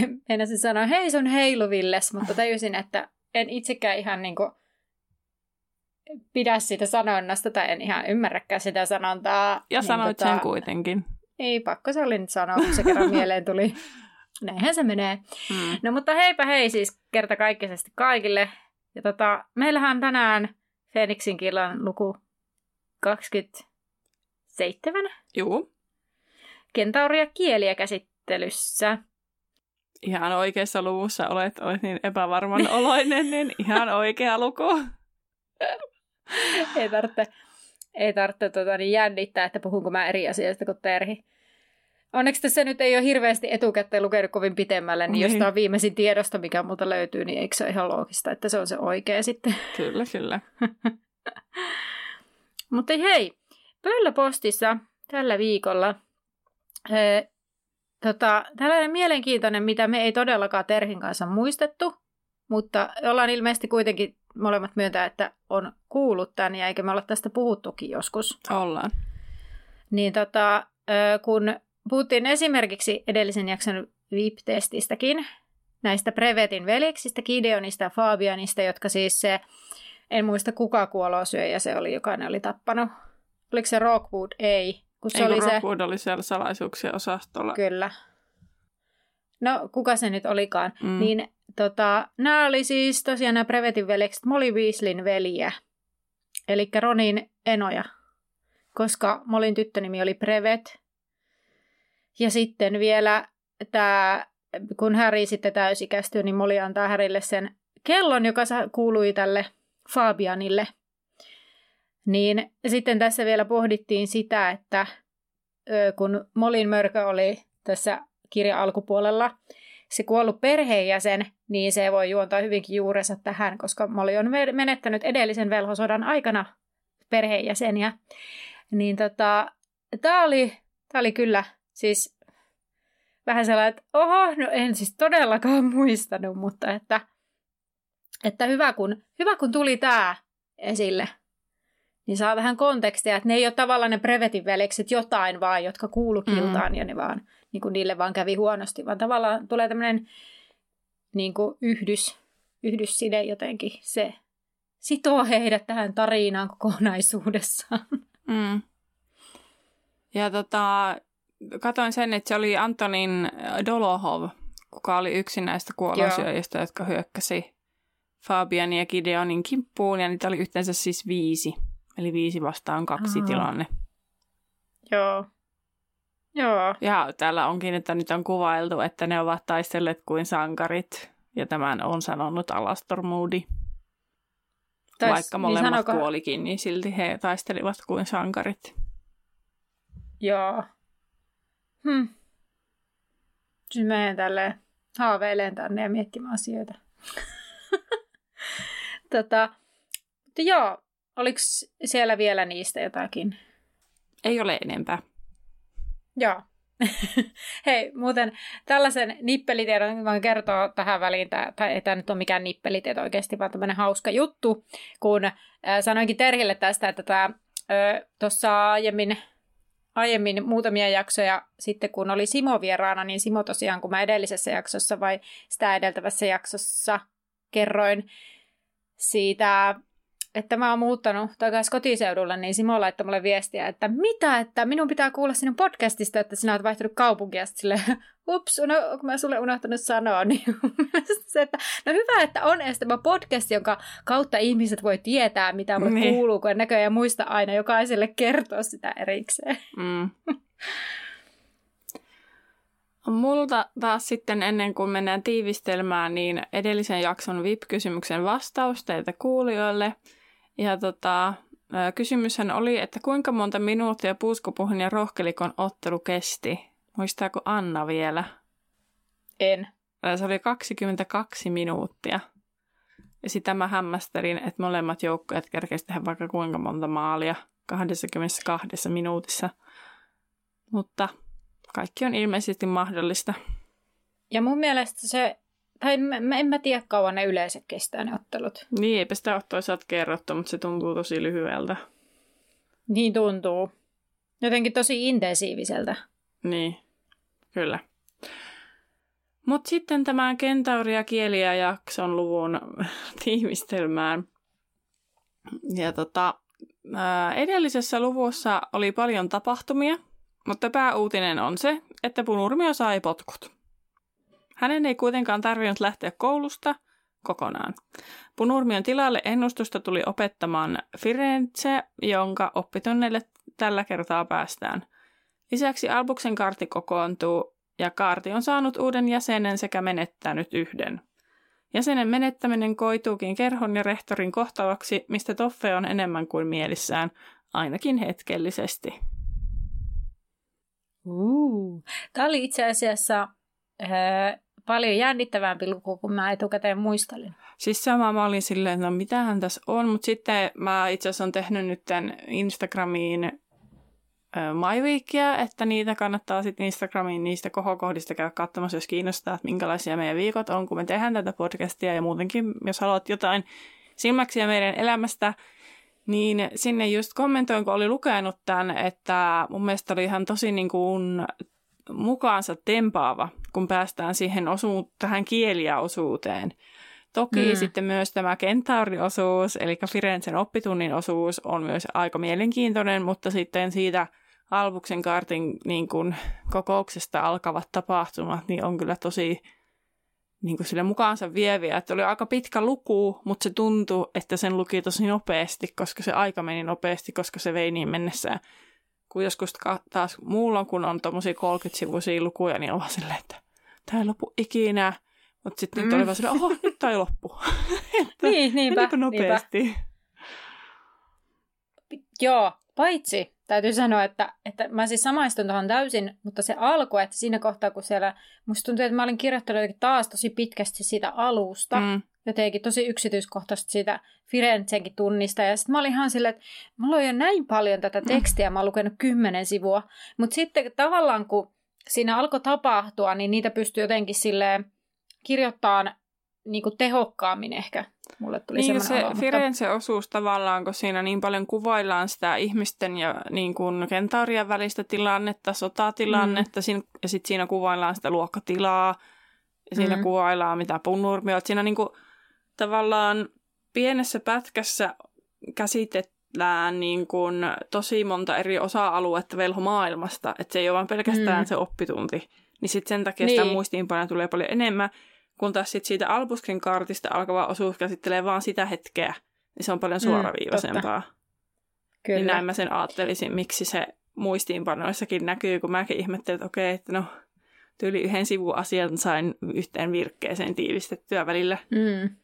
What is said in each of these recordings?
Meinasin sanoa hei sun heiluvilles, mutta tajusin, että en itsekään ihan niinku pidä sitä sanonnasta tai en ihan ymmärräkään sitä sanontaa. Ja niin sanoit tota, sen kuitenkin. Ei, pakko se oli nyt sanoa, kun se kerran mieleen tuli. Näinhän se menee. Hmm. No mutta heipä hei siis kertakaikkisesti kaikille. Ja tota, meillähän tänään Fenixin killan luku 27. Joo. Kentauria kieliä käsittelyssä. Ihan oikeassa luvussa olet, olet niin epävarman oloinen, niin ihan oikea luku. ei tarvitse, ei tarvitse tota, niin jännittää, että puhunko mä eri asioista kuin Terhi. Onneksi tässä nyt ei ole hirveästi etukäteen lukenut kovin pitemmälle, niin, niin. jos tämä on viimeisin tiedosto, mikä multa löytyy, niin eikö se ole ihan loogista, että se on se oikea sitten? Kyllä, kyllä. Mutta hei, Pöllöpostissa tällä viikolla tota, tällainen mielenkiintoinen, mitä me ei todellakaan Terhin kanssa muistettu, mutta ollaan ilmeisesti kuitenkin molemmat myöntää, että on kuullut tämän ja eikä me olla tästä puhuttukin joskus. Ollaan. Niin tota, kun puhuttiin esimerkiksi edellisen jakson VIP-testistäkin, näistä Prevetin veljeksistä, Gideonista ja Fabianista, jotka siis se, en muista kuka kuolosyöjä se oli, joka ne oli tappanut. Oliko se Rockwood? Ei. Kun se Eikö oli Rockwood se... oli siellä salaisuuksien osastolla? Kyllä. No, kuka se nyt olikaan. Mm. Niin tota, nämä oli siis tosiaan nämä Prevetin veljekset Molly Weasleyn veliä. Eli Ronin enoja. Koska Molin tyttönimi oli Prevet. Ja sitten vielä tämä, kun Harry sitten täysikäistyy, niin Molly antaa Harrylle sen kellon, joka kuului tälle Fabianille. Niin sitten tässä vielä pohdittiin sitä, että kun Molin mörkö oli tässä kirjan alkupuolella se kuollut perheenjäsen, niin se voi juontaa hyvinkin juurensa tähän, koska Molly on menettänyt edellisen velhosodan aikana perheenjäseniä. Niin tota, tämä oli, oli kyllä siis vähän sellainen, että oho, no en siis todellakaan muistanut, mutta että, että hyvä, kun, hyvä kun tuli tämä esille, niin saa vähän kontekstia, että ne ei ole tavallaan ne Brevetin veljekset jotain vaan, jotka kuulu kiltaan mm. ja ne vaan, niin kuin niille vaan kävi huonosti, vaan tavallaan tulee tämmöinen niin kuin yhdys, yhdysside jotenkin, se sitoo heidät tähän tarinaan kokonaisuudessaan. Mm. Ja tota, katoin sen, että se oli Antonin Dolohov, kuka oli yksi näistä kuolosyöjistä, jotka hyökkäsi Fabian ja Gideonin kimppuun, ja niitä oli yhteensä siis viisi. Eli viisi vastaan kaksi Aha. tilanne. Joo. Joo. Ja täällä onkin, että nyt on kuvailtu, että ne ovat taistelleet kuin sankarit. Ja tämän on sanonut Alastor Moody. Tais, Vaikka niin molemmat niin sanoko... kuolikin, niin silti he taistelivat kuin sankarit. Joo. Hmm. Siis menen tälleen haaveilen tänne ja miettimään asioita. tota, mutta joo, Oliko siellä vielä niistä jotakin? Ei ole enempää. Joo. Hei, muuten tällaisen nippelitiedon voin kertoa tähän väliin, tai ei tämä nyt ole mikään nippelitieto oikeasti, vaan tämmöinen hauska juttu, kun sanoinkin Terhille tästä, että tämä tuossa aiemmin, aiemmin muutamia jaksoja sitten, kun oli Simo vieraana, niin Simo tosiaan, kun mä edellisessä jaksossa vai sitä edeltävässä jaksossa kerroin siitä että mä oon muuttanut takaisin kotiseudulle, niin Simo laittoi mulle viestiä, että mitä, että minun pitää kuulla sinun podcastista, että sinä olet vaihtunut kaupunkia. Sille, ups, no, kun mä sulle unohtanut sanoa, niin se, että no hyvä, että on edes tämä podcast, jonka kautta ihmiset voi tietää, mitä mulle niin. kuuluu, kun näköjään muista aina jokaiselle kertoa sitä erikseen. Mm. Multa taas sitten ennen kuin mennään tiivistelmään, niin edellisen jakson VIP-kysymyksen vastaus teiltä kuulijoille – ja tota, kysymyshän oli, että kuinka monta minuuttia puuskupuhun ja rohkelikon ottelu kesti? Muistaako Anna vielä? En. Se oli 22 minuuttia. Ja sitä mä hämmästelin, että molemmat joukkueet kerkeisivät tehdä vaikka kuinka monta maalia 22 minuutissa. Mutta kaikki on ilmeisesti mahdollista. Ja mun mielestä se, tai mä, en mä tiedä kauan ne yleensä kestää ne ottelut. Niin, eipä sitä ole toisaalta kerrottu, mutta se tuntuu tosi lyhyeltä. Niin tuntuu. Jotenkin tosi intensiiviseltä. Niin, kyllä. Mutta sitten tämän kentauria kieliä jakson luvun tiivistelmään. Ja tota, edellisessä luvussa oli paljon tapahtumia, mutta pääuutinen on se, että Punurmio sai potkut. Hänen ei kuitenkaan tarvinnut lähteä koulusta kokonaan. Punurmion tilalle ennustusta tuli opettamaan Firenze, jonka oppitunneille tällä kertaa päästään. Lisäksi Albuksen karti kokoontuu ja kaarti on saanut uuden jäsenen sekä menettänyt yhden. Jäsenen menettäminen koituukin kerhon ja rehtorin kohtaloksi, mistä Toffe on enemmän kuin mielissään, ainakin hetkellisesti. Uh. Tämä oli itse asiassa äh, paljon jännittävämpi luku kuin mä etukäteen muistelin. Siis sama mä olin silleen, että no mitähän tässä on, mutta sitten mä itse asiassa olen tehnyt nyt Instagramiin MyWeekia, että niitä kannattaa sitten Instagramiin niistä kohokohdista käydä katsomassa, jos kiinnostaa, että minkälaisia meidän viikot on, kun me tehdään tätä podcastia ja muutenkin, jos haluat jotain silmäksiä meidän elämästä, niin sinne just kommentoin, kun oli lukenut tämän, että mun mielestä oli ihan tosi niin kuin mukaansa tempaava, kun päästään siihen osu- tähän kieliä-osuuteen. Toki mm. sitten myös tämä kentauriosuus, eli Firenzen oppitunnin osuus on myös aika mielenkiintoinen, mutta sitten siitä Albuksen kartin niin kuin, kokouksesta alkavat tapahtumat, niin on kyllä tosi niin kuin sille mukaansa vieviä. Että oli aika pitkä luku, mutta se tuntui, että sen luki tosi nopeasti, koska se aika meni nopeasti, koska se vei niin mennessään. Kun joskus taas muulla, kun on tuommoisia 30-sivuisia lukuja, niin on vaan silleen, että tämä ei lopu ikinä. Mutta sitten mm. nyt oli vaan silleen, oho, nyt tämä ei loppu. niin, niinpä. nopeasti. Niinpä. Joo, paitsi täytyy sanoa, että, että mä siis samaistun tuohon täysin, mutta se alku, että siinä kohtaa, kun siellä, musta tuntuu, että mä olin kirjoittanut taas tosi pitkästi siitä alusta, mm. Jotenkin tosi yksityiskohtaisesti siitä Firenzenkin tunnista, ja sitten mä olin ihan silleen, että mä luin jo näin paljon tätä mm. tekstiä, mä oon lukenut kymmenen sivua, mutta sitten tavallaan kun siinä alkoi tapahtua, niin niitä pystyy jotenkin silleen kirjoittamaan niin kuin tehokkaammin ehkä. Mulle tuli niin se olo, Firenze-osuus tavallaan, kun siinä niin paljon kuvaillaan sitä ihmisten ja niin kuin kentaurien välistä tilannetta, sotatilannetta, mm. ja sitten siinä kuvaillaan sitä luokkatilaa, ja siinä mm. kuvaillaan mitä punnurmia. Siinä niin kuin, tavallaan pienessä pätkässä käsitetään niin kuin tosi monta eri osa-aluetta velhomaailmasta, että se ei ole vain pelkästään mm. se oppitunti. Niin sitten sen takia niin. sitä muistiinpanoja tulee paljon enemmän kun taas sit siitä Albuskrin kartista alkava osuus käsittelee vaan sitä hetkeä, niin se on paljon mm, suoraviivaisempaa. Mm, Kyllä. Niin näin mä sen ajattelisin, miksi se muistiinpanoissakin näkyy, kun mäkin ihmettelin, että okei, että no tyyli yhden sivun asian sain yhteen virkkeeseen tiivistettyä välillä. Mm.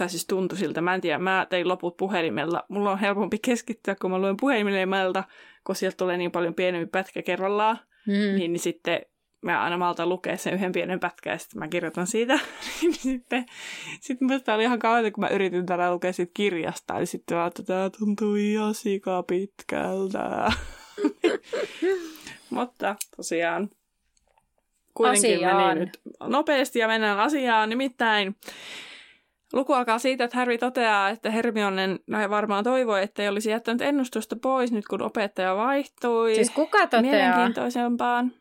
Tai siis tuntui siltä. Mä en tiedä, mä tein loput puhelimella. Mulla on helpompi keskittyä, kun mä luen puhelimella, kun sieltä tulee niin paljon pienempi pätkä kerrallaan. Mm. Niin, niin sitten mä aina malta lukea sen yhden pienen pätkän ja sitten mä kirjoitan siitä. Niin sitten sitten musta oli ihan kauan, kun mä yritin tätä lukea siitä kirjasta. Eli sitten vaan, että tämä tuntuu ihan sika pitkältä. Mutta tosiaan kuitenkin asiaan. meni nyt nopeasti ja mennään asiaan. Nimittäin Luku alkaa siitä, että Harry toteaa, että Hermionen no varmaan toivoi, että ei olisi jättänyt ennustusta pois nyt, kun opettaja vaihtui. Siis kuka toteaa? Mielenkiintoisempaan.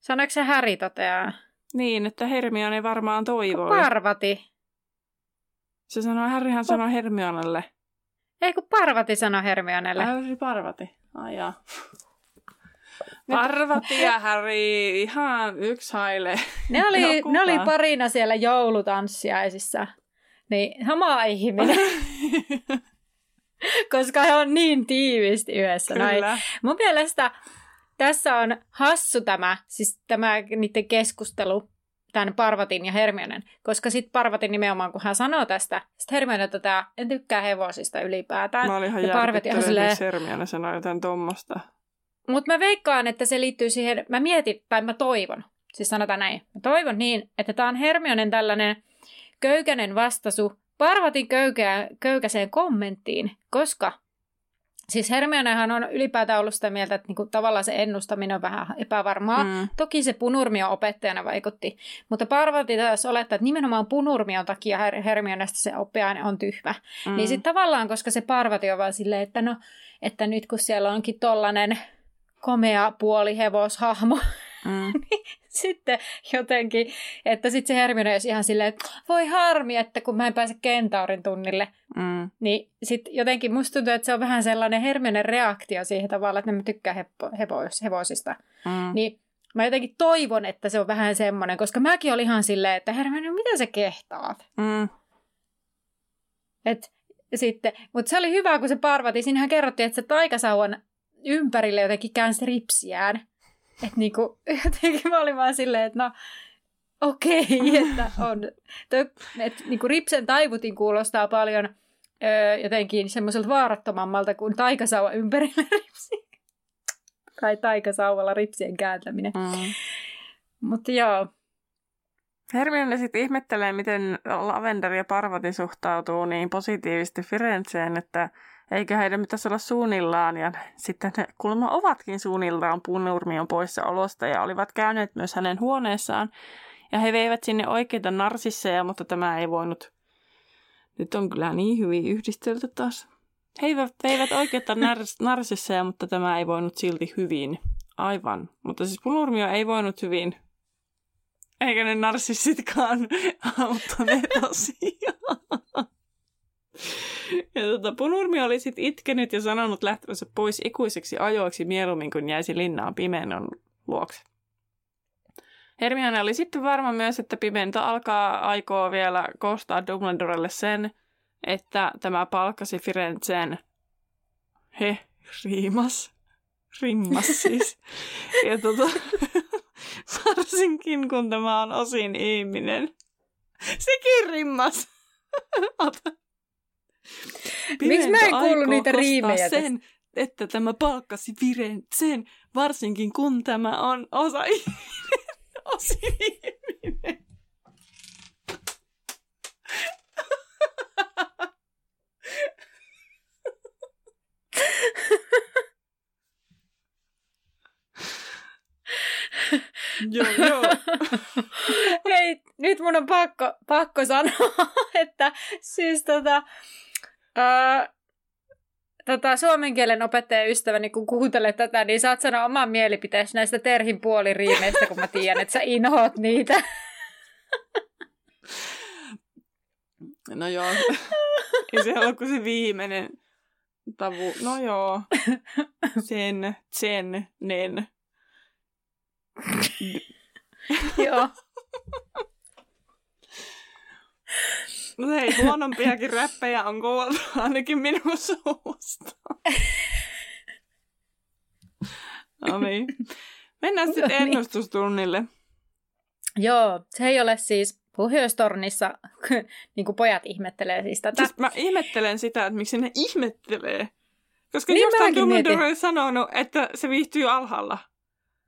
Sanoiko se Häri toteaa? Niin, että Hermione varmaan toivoi. Parvati. Se sanoi, Harryhan sanoi Hermionelle. Ei kun Parvati sanoi Hermionelle. Se Parvati. Ai jaa. Parvati ja Harry ihan yksi haile. Ne oli, ne oli parina siellä joulutanssiaisissa. Niin, sama ihminen. Koska he on niin tiivisti yhdessä. Kyllä. Noin. Mun mielestä tässä on hassu tämä, siis tämä niiden keskustelu tämän Parvatin ja Hermionen, koska sitten Parvatin nimenomaan, kun hän sanoo tästä, sitten Hermione tätä, en tykkää hevosista ylipäätään. Mä olin ihan ja Parvati on silleen, Hermione sanoi jotain tuommoista. Mutta mä veikkaan, että se liittyy siihen, mä mietin, tai mä toivon, siis sanotaan näin, mä toivon niin, että tämä on Hermionen tällainen köykänen vastasu Parvatin köykä, köykäiseen kommenttiin, koska Siis Hermionehan on ylipäätään ollut sitä mieltä, että niinku tavallaan se ennustaminen on vähän epävarmaa. Mm. Toki se Punurmio opettajana vaikutti, mutta Parvati taas olettaa, että nimenomaan Punurmion takia Her- Hermionesta se oppiaine on tyhmä. Mm. Niin sitten tavallaan, koska se Parvati on vaan silleen, että no, että nyt kun siellä onkin tollanen komea puolihevoshahmo, Mm. Niin sitten jotenkin, että sitten se Hermione olisi ihan silleen, että voi harmi, että kun mä en pääse kentaurin tunnille. Mm. Niin sitten jotenkin musta tuntuu, että se on vähän sellainen Hermione reaktio siihen tavalla, että mä tykkään hepo, hevos, hevosista. Mm. Niin mä jotenkin toivon, että se on vähän semmoinen, koska mäkin olin ihan silleen, että Hermione, mitä sä kehtaat? Mm. Et, sitten, mutta se oli hyvä, kun se parvati. Siinähän kerrottiin, että se taikasauvan ympärille jotenkin käänsi ripsiään. Että niinku, jotenkin mä olin vaan silleen, että no okei, okay, että on. Että niinku ripsen taivutin kuulostaa paljon öö, jotenkin semmoiselta vaarattomammalta kuin taikasauva ympärillä ripsi. Tai taikasauvalla ripsien kääntäminen. Mm. Mutta joo. Hermione sitten ihmettelee, miten Lavender ja Parvati suhtautuu niin positiivisesti Firenzeen, että eikä heidän pitäisi olla suunnillaan. Ja sitten he kuulemma ovatkin suunnillaan puunurmion poissaolosta ja olivat käyneet myös hänen huoneessaan. Ja he veivät sinne oikeita narsisseja, mutta tämä ei voinut. Nyt on kyllä niin hyvin yhdistelty taas. He veivät oikeita nars- narsisseja, mutta tämä ei voinut silti hyvin. Aivan. Mutta siis punurmio ei voinut hyvin. Eikä ne narsissitkaan auttaneet asiaa. Ja tota, Punurmi oli sitten itkenyt ja sanonut lähtevänsä pois ikuiseksi ajoiksi mieluummin kuin jäisi linnaan pimenon luokse. Hermione oli sitten varma myös, että Pimento alkaa aikoo vielä koostaa Dumbledorelle sen, että tämä palkkasi Firenzeen. He, riimas. Rimmas siis. ja tota, varsinkin kun tämä on osin ihminen. Sekin rimmas. Miksi mä en kuullut niitä riimejä? sen, että tämä palkkasi viren sen, varsinkin kun tämä on osa. Osa ihminen. joo, joo. Hei, nyt mun on pakko, pakko sanoa, että siis tota, Öö, tota, suomen kielen opettajan ystäväni, kun kuuntelet tätä, niin saat sanoa oman mielipiteesi näistä Terhin puoliriimeistä, kun mä tiedän, että sä inhoat niitä. No joo, ei se ole kuin se viimeinen tavu. No joo, sen, sen, nen. joo. Mutta hei, huonompiakin räppejä on kuultu ainakin minun suusta. No niin. Mennään sitten no niin. ennustustunnille. Joo, se ei ole siis Pohjoistornissa, niin kuin pojat ihmettelee siis tätä. Siis mä ihmettelen sitä, että miksi ne ihmettelee. Koska niin jostain Dumbledore on sanonut, että se viihtyy alhaalla.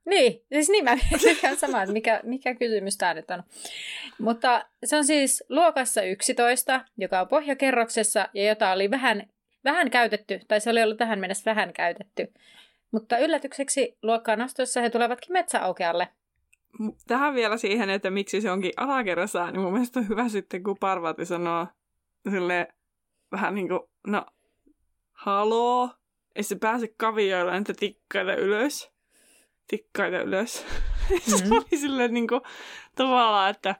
Niin, siis niin mä mietin sama, että mikä, mikä kysymys tämä nyt on. Mutta se on siis luokassa 11, joka on pohjakerroksessa ja jota oli vähän, vähän käytetty, tai se oli ollut tähän mennessä vähän käytetty. Mutta yllätykseksi luokkaan astuessa he tulevatkin metsäaukealle. Tähän vielä siihen, että miksi se onkin alakerrassa, niin mun mielestä on hyvä sitten, kun Parvati sanoo sille vähän niin kuin, no, haloo, ei se pääse kavioilla niitä tikkaita ylös tikkaita ylös. Mm-hmm. se oli silleen niin kuin, tavallaan, että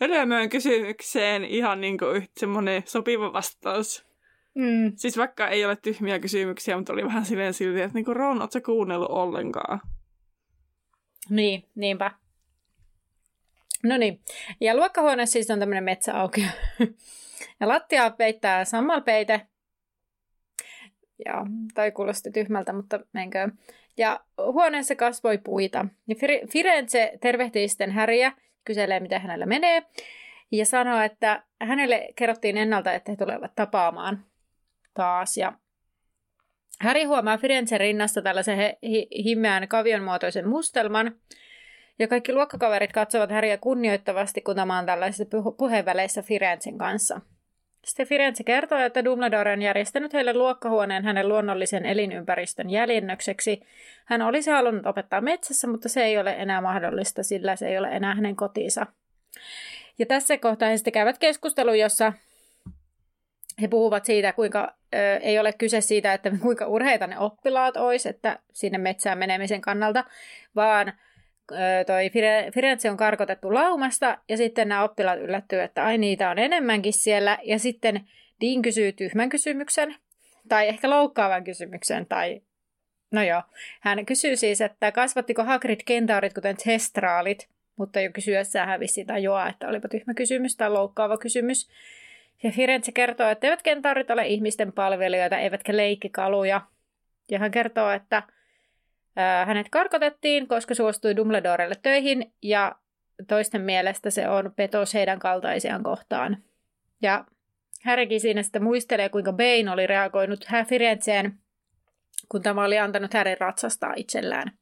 hölmöön kysymykseen ihan niin kuin semmoinen sopiva vastaus. Mm. Siis vaikka ei ole tyhmiä kysymyksiä, mutta oli vähän silleen silti, että niin kuin Ron, ootko kuunnellut ollenkaan? Niin, niinpä. No niin, ja luokkahuone siis on tämmöinen metsäaukio. ja lattia peittää sammalpeite. Ja, tai kuulosti tyhmältä, mutta menkö. Ja huoneessa kasvoi puita. Ja Firenze tervehtii sitten Häriä, kyselee mitä hänellä menee, ja sanoo, että hänelle kerrottiin ennalta, että he tulevat tapaamaan taas. Ja Häri huomaa Firenzen rinnasta tällaisen he, hi, himmeän kavionmuotoisen mustelman, Ja kaikki luokkakaverit katsovat Häriä kunnioittavasti, kun tämä on tällaisissa puheenväleissä Firenzen kanssa. Sitten Firenze kertoo, että Dumbledore on järjestänyt heille luokkahuoneen hänen luonnollisen elinympäristön jäljennökseksi. Hän olisi halunnut opettaa metsässä, mutta se ei ole enää mahdollista, sillä se ei ole enää hänen kotinsa. Ja tässä kohtaa he sitten käyvät keskustelun, jossa he puhuvat siitä, kuinka ö, ei ole kyse siitä, että kuinka urheita ne oppilaat olisi, että sinne metsään menemisen kannalta, vaan toi Firenze on karkotettu laumasta ja sitten nämä oppilaat yllättyy, että ai niitä on enemmänkin siellä ja sitten Dean kysyy tyhmän kysymyksen tai ehkä loukkaavan kysymyksen tai no joo. Hän kysyy siis, että kasvattiko Hagrid kentaurit kuten testraalit, mutta jo kysyessään hävisi tajoa, että olipa tyhmä kysymys tai loukkaava kysymys. Ja Firenze kertoo, että eivät kentaurit ole ihmisten palvelijoita, eivätkä leikkikaluja. Ja hän kertoo, että hänet karkotettiin, koska suostui Dumbledorelle töihin, ja toisten mielestä se on petos heidän kaltaisiaan kohtaan. Ja Harrykin siinä sitten muistelee, kuinka Bane oli reagoinut Firenzeen, kun tämä oli antanut Harry ratsastaa itsellään.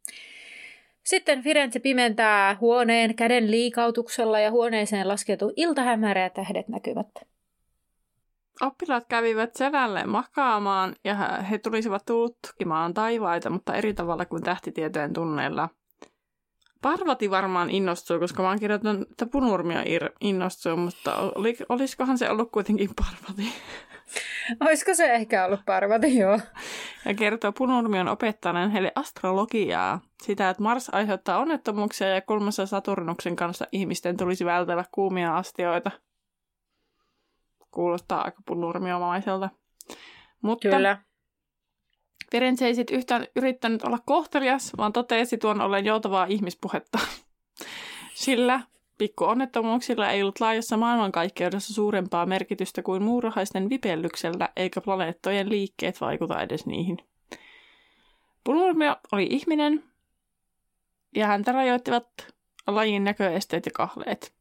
Sitten Firenze pimentää huoneen käden liikautuksella ja huoneeseen laskeutuu iltahämärä ja tähdet näkyvät. Oppilaat kävivät selälleen makaamaan ja he tulisivat tutkimaan taivaita, mutta eri tavalla kuin tähtitieteen tunneilla. Parvati varmaan innostuu, koska mä oon kirjoittanut, että punurmia innostuu, mutta oli, olisikohan se ollut kuitenkin Parvati? Olisiko se ehkä ollut Parvati, joo. Ja kertoo punurmion opettaneen heille astrologiaa. Sitä, että Mars aiheuttaa onnettomuuksia ja kolmessa Saturnuksen kanssa ihmisten tulisi vältellä kuumia astioita. Kuulostaa aika punurmiomaiselta. Mutta Kyllä. Firenze ei sitten yhtään yrittänyt olla kohtelias, vaan totesi tuon ollen joutavaa ihmispuhetta. Sillä pikkuonnettomuuksilla ei ollut laajassa maailmankaikkeudessa suurempaa merkitystä kuin muurahaisten vipellyksellä, eikä planeettojen liikkeet vaikuta edes niihin. Punurmio oli ihminen, ja häntä rajoittivat lajin näköesteet ja kahleet.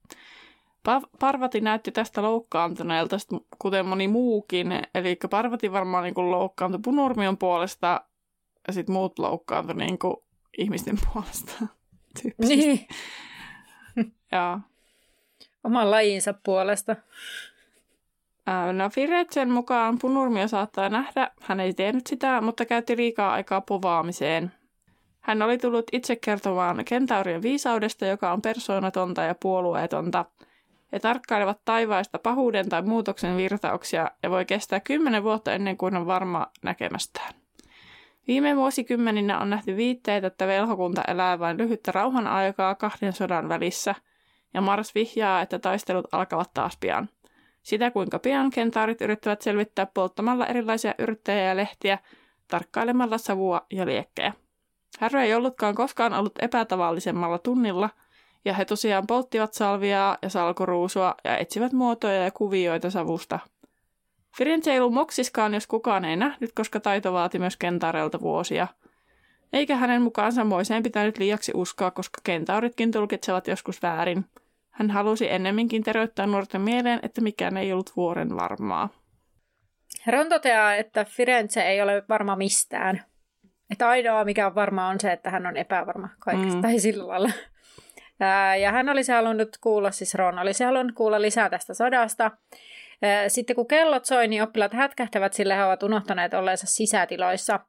Parvati näytti tästä loukkaantuneelta, kuten moni muukin. Eli Parvati varmaan niin loukkaantui punurmion puolesta ja sitten muut loukkaantui niin ihmisten puolesta. Niin. ja. Oman lajinsa puolesta. No Firezen mukaan punurmio saattaa nähdä, hän ei tehnyt sitä, mutta käytti liikaa aikaa povaamiseen. Hän oli tullut itse kertomaan kentaurien viisaudesta, joka on persoonatonta ja puolueetonta – he tarkkailevat taivaista pahuuden tai muutoksen virtauksia ja voi kestää kymmenen vuotta ennen kuin on varma näkemästään. Viime vuosikymmeninä on nähty viitteitä, että velhokunta elää vain lyhyttä rauhan aikaa kahden sodan välissä, ja Mars vihjaa, että taistelut alkavat taas pian. Sitä kuinka pian kentaarit yrittävät selvittää polttamalla erilaisia yrttejä ja lehtiä, tarkkailemalla savua ja liekkejä. Harry ei ollutkaan koskaan ollut epätavallisemmalla tunnilla – ja he tosiaan polttivat salviaa ja salkoruusua ja etsivät muotoja ja kuvioita savusta. Firenze ei ollut moksiskaan, jos kukaan ei nähnyt, koska taito vaati myös Kentaarelta vuosia. Eikä hänen mukaan samoiseen pitänyt liiaksi uskoa, koska kentauritkin tulkitsevat joskus väärin. Hän halusi ennemminkin terveyttää nuorten mieleen, että mikään ei ollut vuoren varmaa. Ron toteaa, että Firenze ei ole varma mistään. Että ainoa, mikä on varma, on se, että hän on epävarma kaikesta, mm. tai sillä lailla. Ja hän olisi halunnut kuulla, siis Ron olisi halunnut kuulla lisää tästä sodasta. Sitten kun kellot soi, niin oppilaat hätkähtävät, sillä he ovat unohtaneet olleensa sisätiloissa.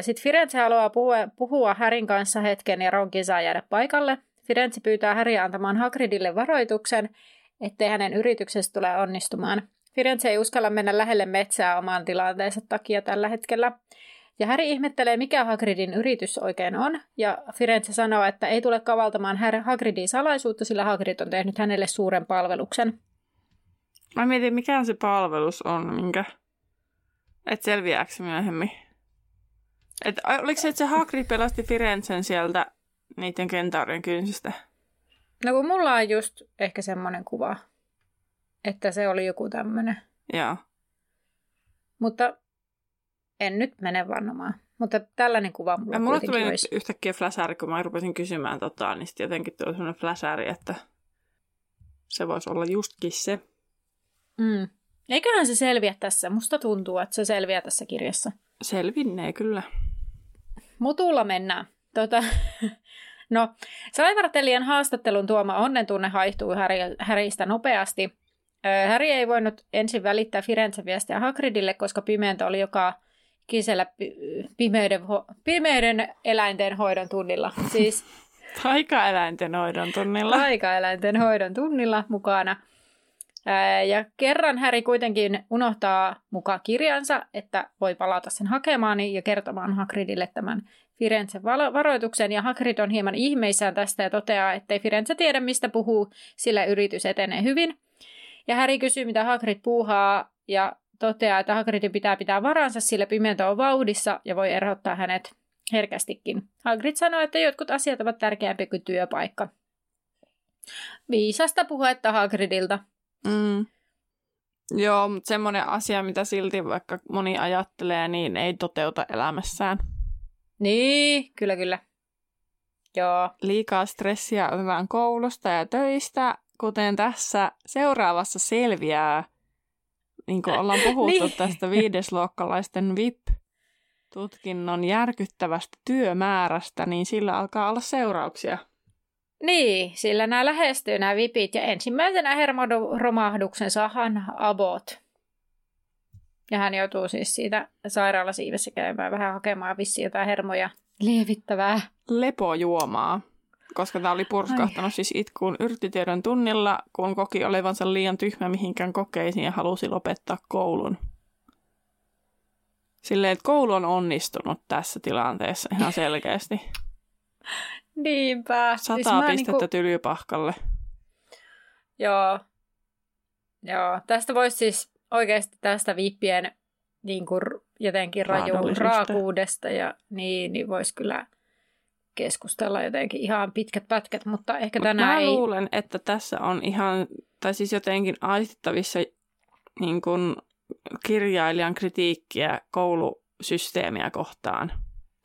Sitten Firenze haluaa puhua, puhua Härin kanssa hetken ja Ronkin saa jäädä paikalle. Firenze pyytää Häriä antamaan Hagridille varoituksen, ettei hänen yrityksessä tule onnistumaan. Firenze ei uskalla mennä lähelle metsää oman tilanteensa takia tällä hetkellä. Ja Harry ihmettelee, mikä Hagridin yritys oikein on, ja Firenze sanoo, että ei tule kavaltamaan Hagridin salaisuutta, sillä Hagrid on tehnyt hänelle suuren palveluksen. Mä mietin, mikä se palvelus on, minkä... Et selviääkö myöhemmin? Et, oliko se, että se Hagrid pelasti Firenzen sieltä niiden kentaurien kynsistä? No kun mulla on just ehkä semmoinen kuva, että se oli joku tämmöinen. Joo. Mutta en nyt mene vannomaan. Mutta tällainen kuva mulla, mulla tuli olisi. nyt yhtäkkiä flashääri, kun mä rupesin kysymään tota, niin sitten jotenkin tuli sellainen flashääri, että se voisi olla justkin se. Mm. Eiköhän se selviä tässä. Musta tuntuu, että se selviää tässä kirjassa. Selvinnee kyllä. Mutulla mennään. Tota, No, saivartelijan haastattelun tuoma onnentunne haihtuu Häristä nopeasti. Häri ei voinut ensin välittää Firenze viestiä Hagridille, koska pimeäntä oli joka kisellä pimeyden, pimeyden eläinten hoidon tunnilla. Siis Taikaeläinten hoidon tunnilla. Taikaeläinten hoidon tunnilla mukana. Ja kerran Häri kuitenkin unohtaa mukaan kirjansa, että voi palata sen hakemaan ja kertomaan Hagridille tämän Firenzen varoituksen. Ja Hagrid on hieman ihmeissään tästä ja toteaa, ettei Firenze tiedä mistä puhuu, sillä yritys etenee hyvin. Ja Häri kysyy, mitä Hagrid puuhaa ja toteaa, että Hagridin pitää pitää varansa, sillä pimentä on vauhdissa ja voi erottaa hänet herkästikin. Hagrid sanoo, että jotkut asiat ovat tärkeämpiä kuin työpaikka. Viisasta puhetta Hagridilta. Mm. Joo, mutta semmoinen asia, mitä silti vaikka moni ajattelee, niin ei toteuta elämässään. Niin, kyllä kyllä. Joo. Liikaa stressiä otetaan koulusta ja töistä, kuten tässä seuraavassa selviää, niin kuin ollaan puhuttu niin. tästä viidesluokkalaisten VIP-tutkinnon järkyttävästä työmäärästä, niin sillä alkaa olla seurauksia. Niin, sillä nämä lähestyy nämä vipit ja ensimmäisenä hermoromahduksen sahan abot. Ja hän joutuu siis siitä sairaalasiivessä käymään vähän hakemaan vissi jotain hermoja lievittävää. Lepojuomaa, koska tämä oli purskahtanut Ai. siis itkuun yrttitiedon tunnilla, kun koki olevansa liian tyhmä mihinkään kokeisiin ja halusi lopettaa koulun. Silleen, että koulu on onnistunut tässä tilanteessa ihan selkeästi. Niinpä. Sata siis pistettä niinku... tylypahkalle. Joo. Joo. Tästä voisi siis oikeasti tästä vippien niin kuin jotenkin raju raakuudesta ja niin, niin voisi kyllä keskustella jotenkin ihan pitkät pätkät, mutta ehkä Mut tänään mä ei... luulen, että tässä on ihan, tai siis jotenkin aistittavissa niin kuin kirjailijan kritiikkiä koulusysteemiä kohtaan.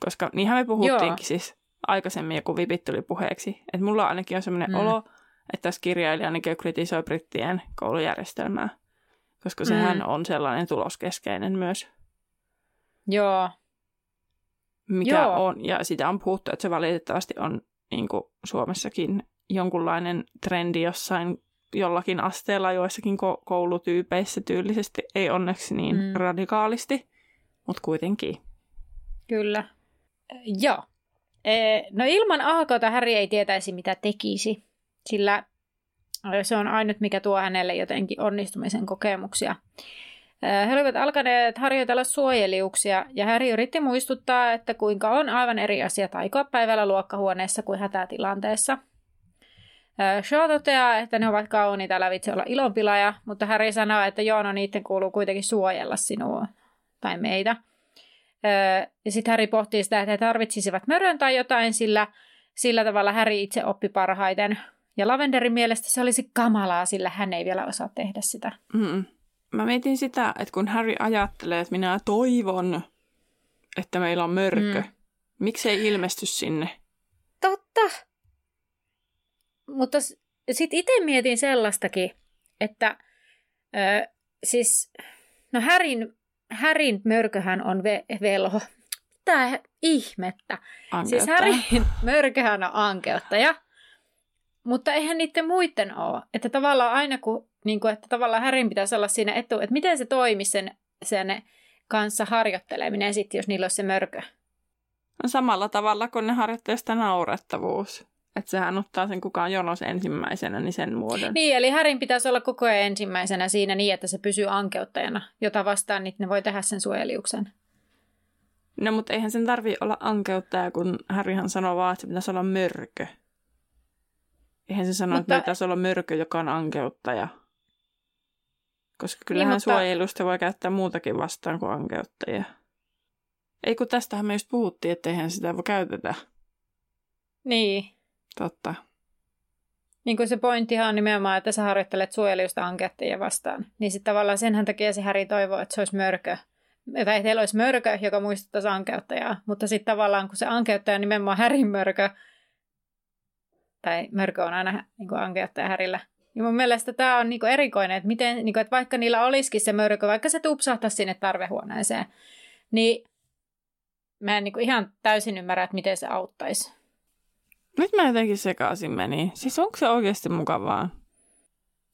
Koska niinhän me puhuttiinkin Joo. siis aikaisemmin, kun vipit tuli puheeksi. Että mulla ainakin on sellainen mm. olo, että tässä kirjailija ainakin kritisoi brittien koulujärjestelmää, koska sehän mm. on sellainen tuloskeskeinen myös. Joo. Mikä Joo. on, ja sitä on puhuttu, että se valitettavasti on niin kuin Suomessakin jonkunlainen trendi jossain jollakin asteella joissakin koulutyypeissä tyylisesti, ei onneksi niin mm. radikaalisti, mutta kuitenkin. Kyllä. Joo. No ilman Aakota Harry ei tietäisi, mitä tekisi, sillä se on ainut, mikä tuo hänelle jotenkin onnistumisen kokemuksia. He olivat alkaneet harjoitella suojeliuksia, ja Harry yritti muistuttaa, että kuinka on aivan eri asia taikoa päivällä luokkahuoneessa kuin hätätilanteessa. Shaw toteaa, että ne ovat kauniita lävitse olla ilonpilaja, mutta Harry sanoo, että joo, no niiden kuuluu kuitenkin suojella sinua tai meitä – ja sitten Harry pohtii sitä, että he tarvitsisivat mörön tai jotain, sillä sillä tavalla Harry itse oppi parhaiten. Ja Lavenderin mielestä se olisi kamalaa, sillä hän ei vielä osaa tehdä sitä. Mm. Mä mietin sitä, että kun Harry ajattelee, että minä toivon, että meillä on mörkö, mm. miksi ei ilmesty sinne? Totta. Mutta sitten itse mietin sellaistakin, että ö, siis, no Härin Härin mörköhän on ve- velho. Mitä ihmettä? Ankeuttaja. Siis Härin mörköhän on ankeuttaja. Mutta eihän niiden muiden ole. Että tavallaan aina kun, niin kuin, että tavallaan Härin pitäisi olla siinä etu, että miten se toimi sen, sen kanssa harjoitteleminen sitten, jos niillä olisi se mörkö. No samalla tavalla kuin ne harjoittaa sitä naurettavuus. Että sehän ottaa sen kukaan jonos ensimmäisenä, niin sen muodon. Niin, eli Härin pitäisi olla koko ajan ensimmäisenä siinä niin, että se pysyy ankeuttajana, jota vastaan niin ne voi tehdä sen suojeliuksen. No, mutta eihän sen tarvi olla ankeuttaja, kun Härihan sanoo vaan, että se pitäisi olla mörkö. Eihän se sano, mutta... että pitäisi olla mörkö, joka on ankeuttaja. Koska kyllähän niin, mutta... suojelusta voi käyttää muutakin vastaan kuin ankeuttajia. Ei kun tästähän me just puhuttiin, että eihän sitä voi käytetä. Niin. Totta. Niin kuin se pointtihan on nimenomaan, että sä harjoittelet suojelijusta ankettia vastaan. Niin sitten tavallaan senhän takia se Häri toivoo, että se olisi mörkö. Tai teillä olisi mörkö, joka muistuttaisi ankeuttajaa. Mutta sitten tavallaan, kun se ankeuttaja on nimenomaan Härin mörkö, tai mörkö on aina niin kuin ankeuttaja Härillä, niin mun mielestä tämä on niin erikoinen, että, miten, niin kuin, että vaikka niillä olisikin se mörkö, vaikka se tupsahtaisi sinne tarvehuoneeseen, niin mä en niin kuin ihan täysin ymmärrä, että miten se auttaisi. Nyt mä jotenkin sekaisin meni. Siis onko se oikeasti mukavaa?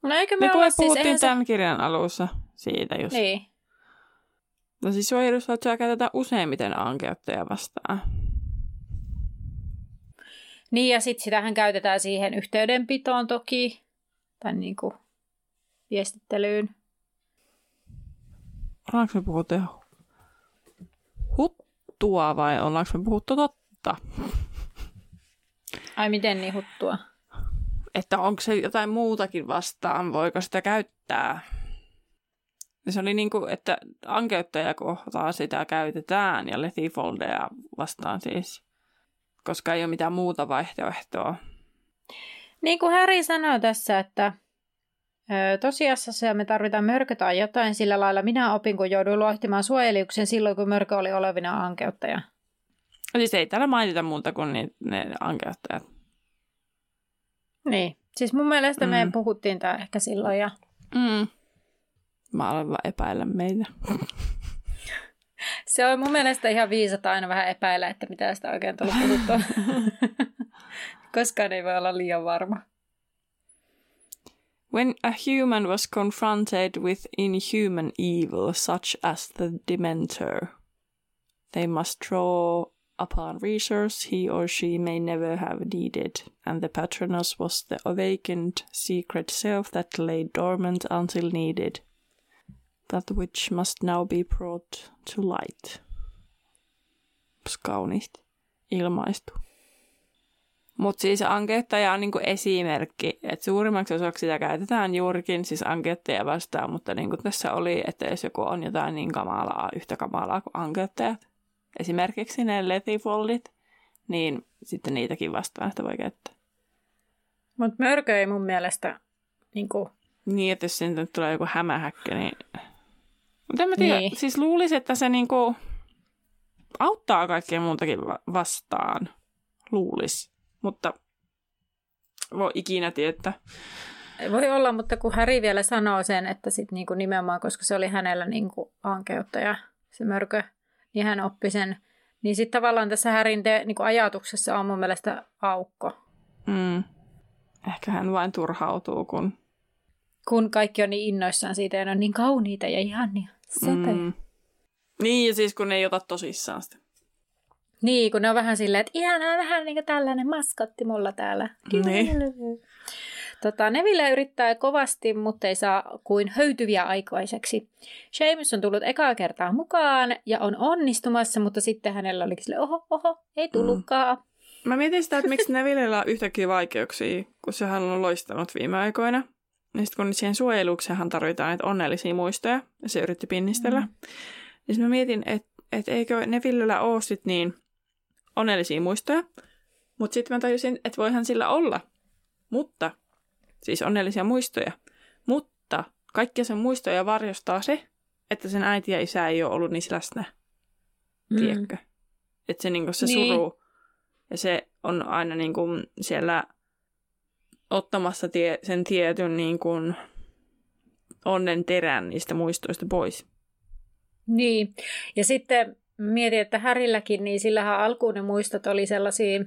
No eikö me, Me olla siis... puhuttiin se- tämän kirjan alussa siitä just. Niin. No siis suojelusotsia käytetään useimmiten ankeuttajia vastaan. Niin, ja sitten sitähän käytetään siihen yhteydenpitoon toki, tai niin kuin viestittelyyn. Ollaanko me puhuttu huttua vai ollaanko me puhuttu totta? Ai miten niin huttua? Että onko se jotain muutakin vastaan, voiko sitä käyttää? Se oli niin kuin, että ankeuttaja kohtaa sitä käytetään ja letifoldeja vastaan siis, koska ei ole mitään muuta vaihtoehtoa. Niin kuin Harry sanoi tässä, että tosiasiassa me tarvitaan mörkö tai jotain sillä lailla. Minä opin, kun jouduin lohtimaan suojeliuksen silloin, kun mörkö oli olevina ankeuttaja. Siis ei täällä mainita muuta kuin ne, ne ankeuttajat. Niin. Siis mun mielestä mm. me puhuttiin tämä ehkä silloin ja Mm. Mä vaan epäillä meitä. se on mun mielestä ihan viisata aina vähän epäillä, että mitä sitä oikein tullut puhuttua. Koskaan ei voi olla liian varma. When a human was confronted with inhuman evil such as the Dementor, they must draw upon resource he or she may never have needed, and the Patronus was the awakened secret self that lay dormant until needed, that which must now be brought to light. Kauniisti ilmaistu. Mutta siis ankeuttaja on niinku esimerkki, että suurimmaksi osaksi sitä käytetään juurikin siis ankeuttajia vastaan, mutta niin kuin tässä oli, että jos joku on jotain niin kamalaa, yhtä kamalaa kuin ankeuttajat, esimerkiksi ne letifoldit, niin sitten niitäkin vastaan sitä voi käyttää. Mutta mörkö ei mun mielestä niin kuin, Niin, että jos sinne tulee joku hämähäkkä, niin... Mutta en mä tiedä, Niin. siis luulisin, että se niinku auttaa kaikkea muutakin va- vastaan. Luulis. Mutta voi ikinä tietää. Voi olla, mutta kun Häri vielä sanoo sen, että sit niinku nimenomaan, koska se oli hänellä niinku ankeuttaja, se mörkö, niin hän oppi sen. Niin sitten tavallaan tässä Härin te, niinku ajatuksessa on mun mielestä aukko. Mm. Ehkä hän vain turhautuu, kun... Kun kaikki on niin innoissaan siitä ja ne on niin kauniita ja ihania. Mm. Niin, ja siis kun ne ei ota tosissaan sitä. Niin, kun ne on vähän silleen, että ihanaa vähän niin kuin tällainen maskotti mulla täällä. Niin. Tota, Neville yrittää kovasti, mutta ei saa kuin höytyviä aikaiseksi. Seamus on tullut ekaa kertaa mukaan ja on onnistumassa, mutta sitten hänellä olikin sille, oho, oho, ei tullutkaan. Mä mietin sitä, että miksi Nevillellä on yhtäkkiä vaikeuksia, kun sehän on loistanut viime aikoina. Ja sitten kun siihen suojelukseenhan tarvitaan näitä onnellisia muistoja, ja se yritti pinnistellä. Mm. Niin mä mietin, että et eikö Nevillellä ole sit niin onnellisia muistoja. Mutta sitten mä tajusin, että voihan sillä olla. Mutta, siis onnellisia muistoja. Mutta kaikkia sen muistoja varjostaa se, että sen äiti ja isä ei ole ollut niissä läsnä. Tiedätkö? Että se, niinku, se Niin. suru ja se on aina niinku siellä ottamassa tie, sen tietyn niinku onnen terän niistä muistoista pois. Niin, ja sitten mietin, että Härilläkin, niin sillähän alkuun ne muistot oli sellaisia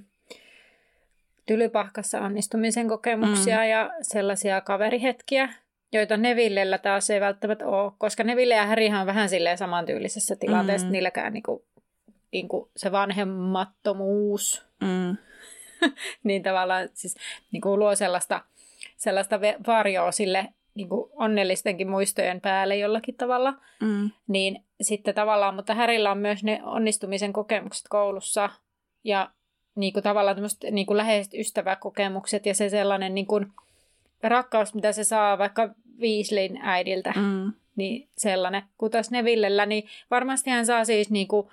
tylypahkassa onnistumisen kokemuksia mm. ja sellaisia kaverihetkiä, joita Nevillellä taas ei välttämättä ole, koska Neville ja Härihän on vähän silleen samantyylisessä tilanteessa, Mm. niilläkään niinku, niinku se vanhemmattomuus, Mm. niin tavallaan siis niinku luo sellaista, sellaista varjoa sille niinku onnellistenkin muistojen päälle jollakin tavalla. Mm. Niin sitten tavallaan, mutta Härillä on myös ne onnistumisen kokemukset koulussa ja niin kuin tavallaan tämmöiset niin kuin läheiset ystäväkokemukset ja se sellainen niin kuin rakkaus, mitä se saa vaikka Viislin äidiltä. Mm. niin sellainen. Kun taas Nevillellä, niin varmasti hän saa siis niin kuin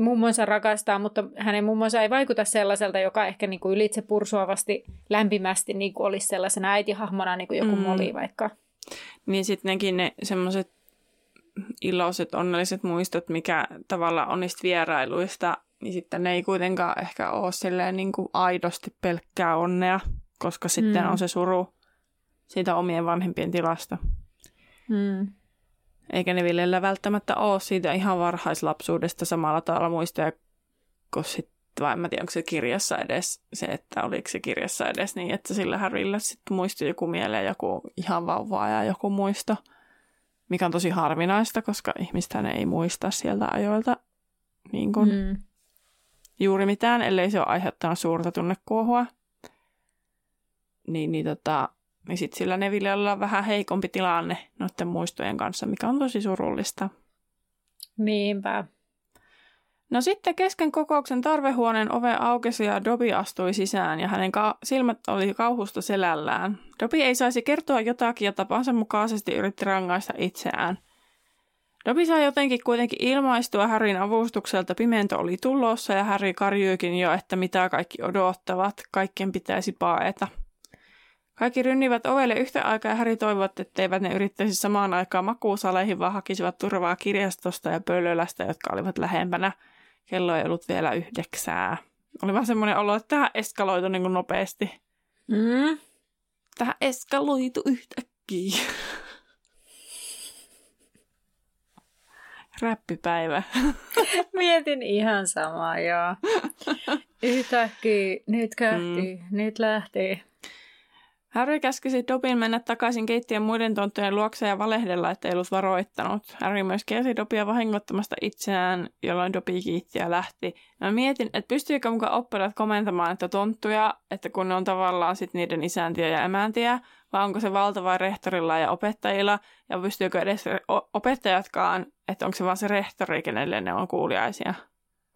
mummonsa rakastaa, mutta hänen mummonsa ei vaikuta sellaiselta, joka ehkä niin kuin ylitse pursuavasti lämpimästi niin kuin olisi sellaisena äitihahmona, niin kuin joku Mm. Moli vaikka. Niin sitten nekin ne semmoiset iloiset, onnelliset muistot, mikä tavallaan on niistä vierailuista, niin sitten ne ei kuitenkaan ehkä ole silleen niin kuin aidosti pelkkää onnea, koska sitten Mm. on se suru siitä omien vanhempien tilasta. Mm. Eikä ne Villellä välttämättä ole siitä ihan varhaislapsuudesta samalla tavalla muistoja kuin sitten vai en mä tiedä, onko se kirjassa edes se, että oliko se kirjassa edes niin, että sillä Harryllä sitten muistui joku mieleen joku ihan vauvaa ja joku muisto, mikä on tosi harvinaista, koska ihmistä ei muista sieltä ajoilta niin kuin mm. juuri mitään, ellei se ole aiheuttanut suurta tunnekuohua. Niin, niin, tota, niin sitten sillä Nevillellä on vähän heikompi tilanne noiden muistojen kanssa, mikä on tosi surullista. Niinpä. No sitten kesken kokouksen tarvehuoneen ove aukesi ja Dobby astui sisään ja hänen ka- silmät oli kauhusta selällään. Dobby ei saisi kertoa jotakin ja tapansa mukaisesti yritti rangaista itseään. Dobby sai jotenkin kuitenkin ilmaistua Härin avustukselta. Pimento oli tulossa ja Häri karjyykin jo, että mitä kaikki odottavat. Kaikkien pitäisi paeta. Kaikki rynnivät ovelle yhtä aikaa ja Häri toivot, etteivät ne yrittäisi samaan aikaan makuusaleihin, vaan hakisivat turvaa kirjastosta ja pöllölästä, jotka olivat lähempänä – kello ei ollut vielä yhdeksää. Oli vaan semmoinen olo, että tähän eskaloitu niin kuin nopeasti. Mm. Tähän eskaloitu yhtäkkiä. Räppipäivä. Mietin ihan samaa, joo. Yhtäkkiä, nyt kähti, mm. nyt lähti. Harry käskisi Dobin mennä takaisin keittiön muiden tonttujen luokse ja valehdella, että ei ollut varoittanut. Harry myös kielsi Dobia vahingottamasta itseään, jolloin Dobi kiitti ja lähti. Mä mietin, että pystyykö mukaan oppilaat komentamaan, että tonttuja, että kun ne on tavallaan sit niiden isäntiä ja emäntiä, vai onko se valtava rehtorilla ja opettajilla, ja pystyykö edes opettajatkaan, että onko se vaan se rehtori, kenelle ne on kuuliaisia.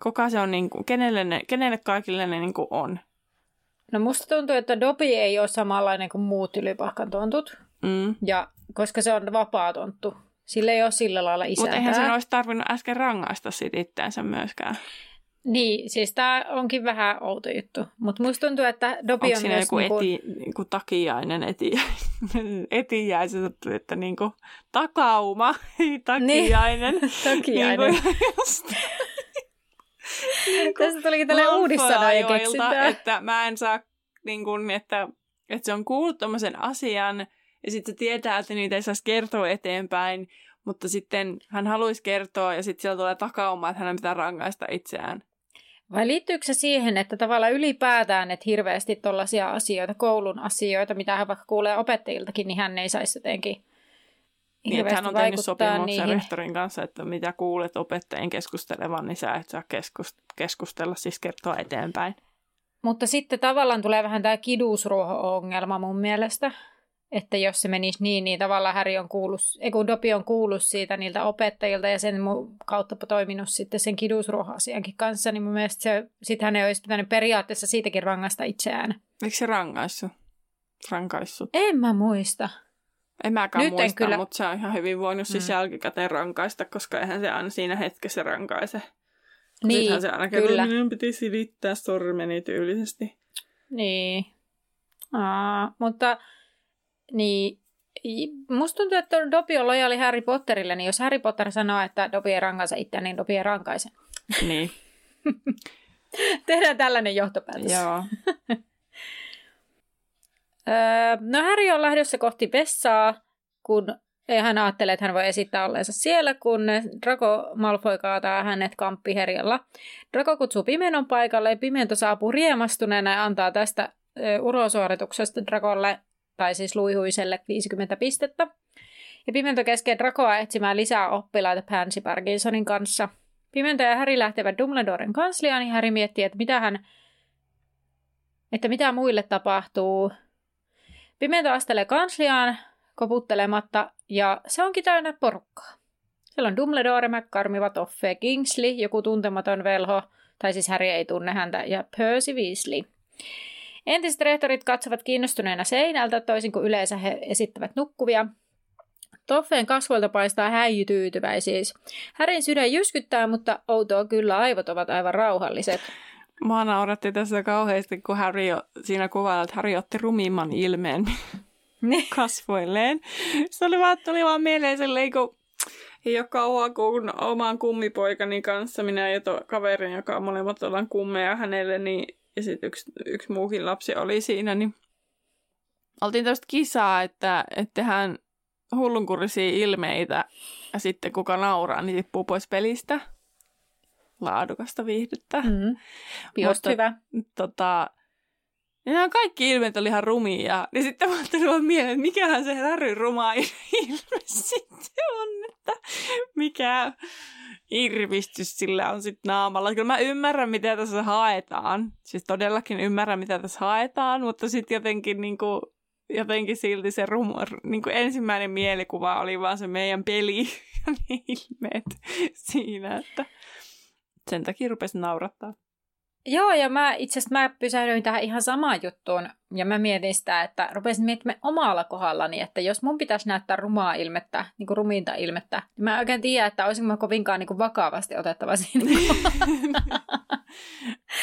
Kuka se on, niin kuin, kenelle, ne, kenelle kaikille ne niin kuin on. No musta tuntuu, että Dobi ei ole samanlainen kuin muut ylipahkan tontut. Mm. Ja koska se on vapaa tonttu. Sillä ei ole sillä lailla isäntää. Mutta eihän sen olisi tarvinnut äsken rangaista siitä itteensä myöskään. Niin, siis tämä onkin vähän outo juttu. Mutta musta tuntuu, että Dobi Onko on siinä myös... joku niinku... eti, niinku takiainen eti, etiäisi, että niinku takauma, ei takiainen. Niin. takiainen. Niinku, just, niin Tästä tulikin tällainen uudissana ja keksitään. Että mä en saa, niin kuin, että, että se on kuullut tommosen asian ja sitten se tietää, että niitä ei saisi kertoa eteenpäin, mutta sitten hän haluaisi kertoa ja sitten siellä tulee takauma, että hänen pitää rangaista itseään. Vai liittyykö se siihen, että tavallaan ylipäätään, että hirveästi tuollaisia asioita, koulun asioita, mitä hän vaikka kuulee opettajiltakin, niin hän ei saisi jotenkin niin, että hän on tehnyt sopimuksen niihin. rehtorin kanssa, että mitä kuulet opettajien keskustelevan, niin sä et saa keskustella, siis kertoa eteenpäin. Mutta sitten tavallaan tulee vähän tämä kidusruoho-ongelma mun mielestä. Että jos se menisi niin, niin tavallaan Häri on kuullut, ei kun Dopi on kuullut siitä niiltä opettajilta ja sen kautta toiminut sitten sen kidusruoho-asiankin kanssa, niin mun mielestä se, sit hän ei olisi pitänyt periaatteessa siitäkin rangaista itseään. Eikö se rangaissut? Rankaissut? En mä muista. En mäkään Nyt muista, en kyllä... mutta se on ihan hyvin voinut siis mm. jälkikäteen rankaista, koska eihän se aina siinä hetkessä rankaise. Niin, Sittenhän se aina kyllä. Minun piti silittää sormeni tyylisesti. Niin. Aa, mutta niin, musta tuntuu, että Dobby on lojaali Harry Potterille, niin jos Harry Potter sanoo, että Dobby ei rankaise itseään, niin Dobby ei rankaise. Niin. Tehdään tällainen johtopäätös. Joo. Öö, no Harry on lähdössä kohti vessaa, kun hän ajattelee, että hän voi esittää olleensa siellä, kun Draco Malfoy kaataa hänet kamppiherjalla. Draco kutsuu Pimenton paikalle ja Pimento saapuu riemastuneena ja antaa tästä urosuorituksesta Drakolle, tai siis luihuiselle, 50 pistettä. Ja Pimento keskee Dracoa etsimään lisää oppilaita Pansy Parkinsonin kanssa. Pimento ja Harry lähtevät Dumbledoren kansliaan, ja Harry miettii, että mitä hän että mitä muille tapahtuu, Pimento astelee kansliaan koputtelematta ja se onkin täynnä porukkaa. Siellä on Dumbledore, McCarmiva, Toffe, Kingsley, joku tuntematon velho, tai siis Harry ei tunne häntä, ja Percy Weasley. Entiset rehtorit katsovat kiinnostuneena seinältä, toisin kuin yleensä he esittävät nukkuvia. Toffeen kasvoilta paistaa häijytyytyväisyys. Härin sydän jyskyttää, mutta outoa kyllä aivot ovat aivan rauhalliset. Mä nauratti tässä kauheasti, kun Harry siinä kuvalla, että Harry otti rumimman ilmeen kasvoilleen. Se oli vaan, tuli vaan mieleen silleen, kun ei ole kauan kuin oman kummipoikani kanssa, minä ja to, kaverin, joka molemmat ollaan kummeja hänelle, niin, ja sitten yksi, yksi muukin lapsi oli siinä, niin oltiin tästä kisaa, että, että tehdään hullunkurisia ilmeitä, ja sitten kuka nauraa, niin tippuu pois pelistä. Laadukasta viihdettä. Mm. Just hyvä. Tota, ja nämä kaikki ilmeet oli ihan rumia. Ja sitten mä ajattelin vaan mieleen, että mikähän se Harry ruma ilme sitten on, että mikä irvistys sillä on sitten naamalla. Kyllä mä ymmärrän, mitä tässä haetaan. Siis todellakin ymmärrän, mitä tässä haetaan, mutta sitten jotenkin, niin kuin, jotenkin silti se rumu, niin kuin ensimmäinen mielikuva oli vaan se meidän peli ja ne ilmeet siinä, että sen takia rupesi naurattaa. Joo, ja mä itse asiassa mä pysähdyin tähän ihan samaan juttuun, ja mä mietin sitä, että rupesin miettimään omalla kohdallani, että jos mun pitäisi näyttää rumaa ilmettä, niin kuin rumiinta ilmettä, niin mä en oikein tiedä, että olisinko mä kovinkaan niin kuin vakavasti otettava siinä.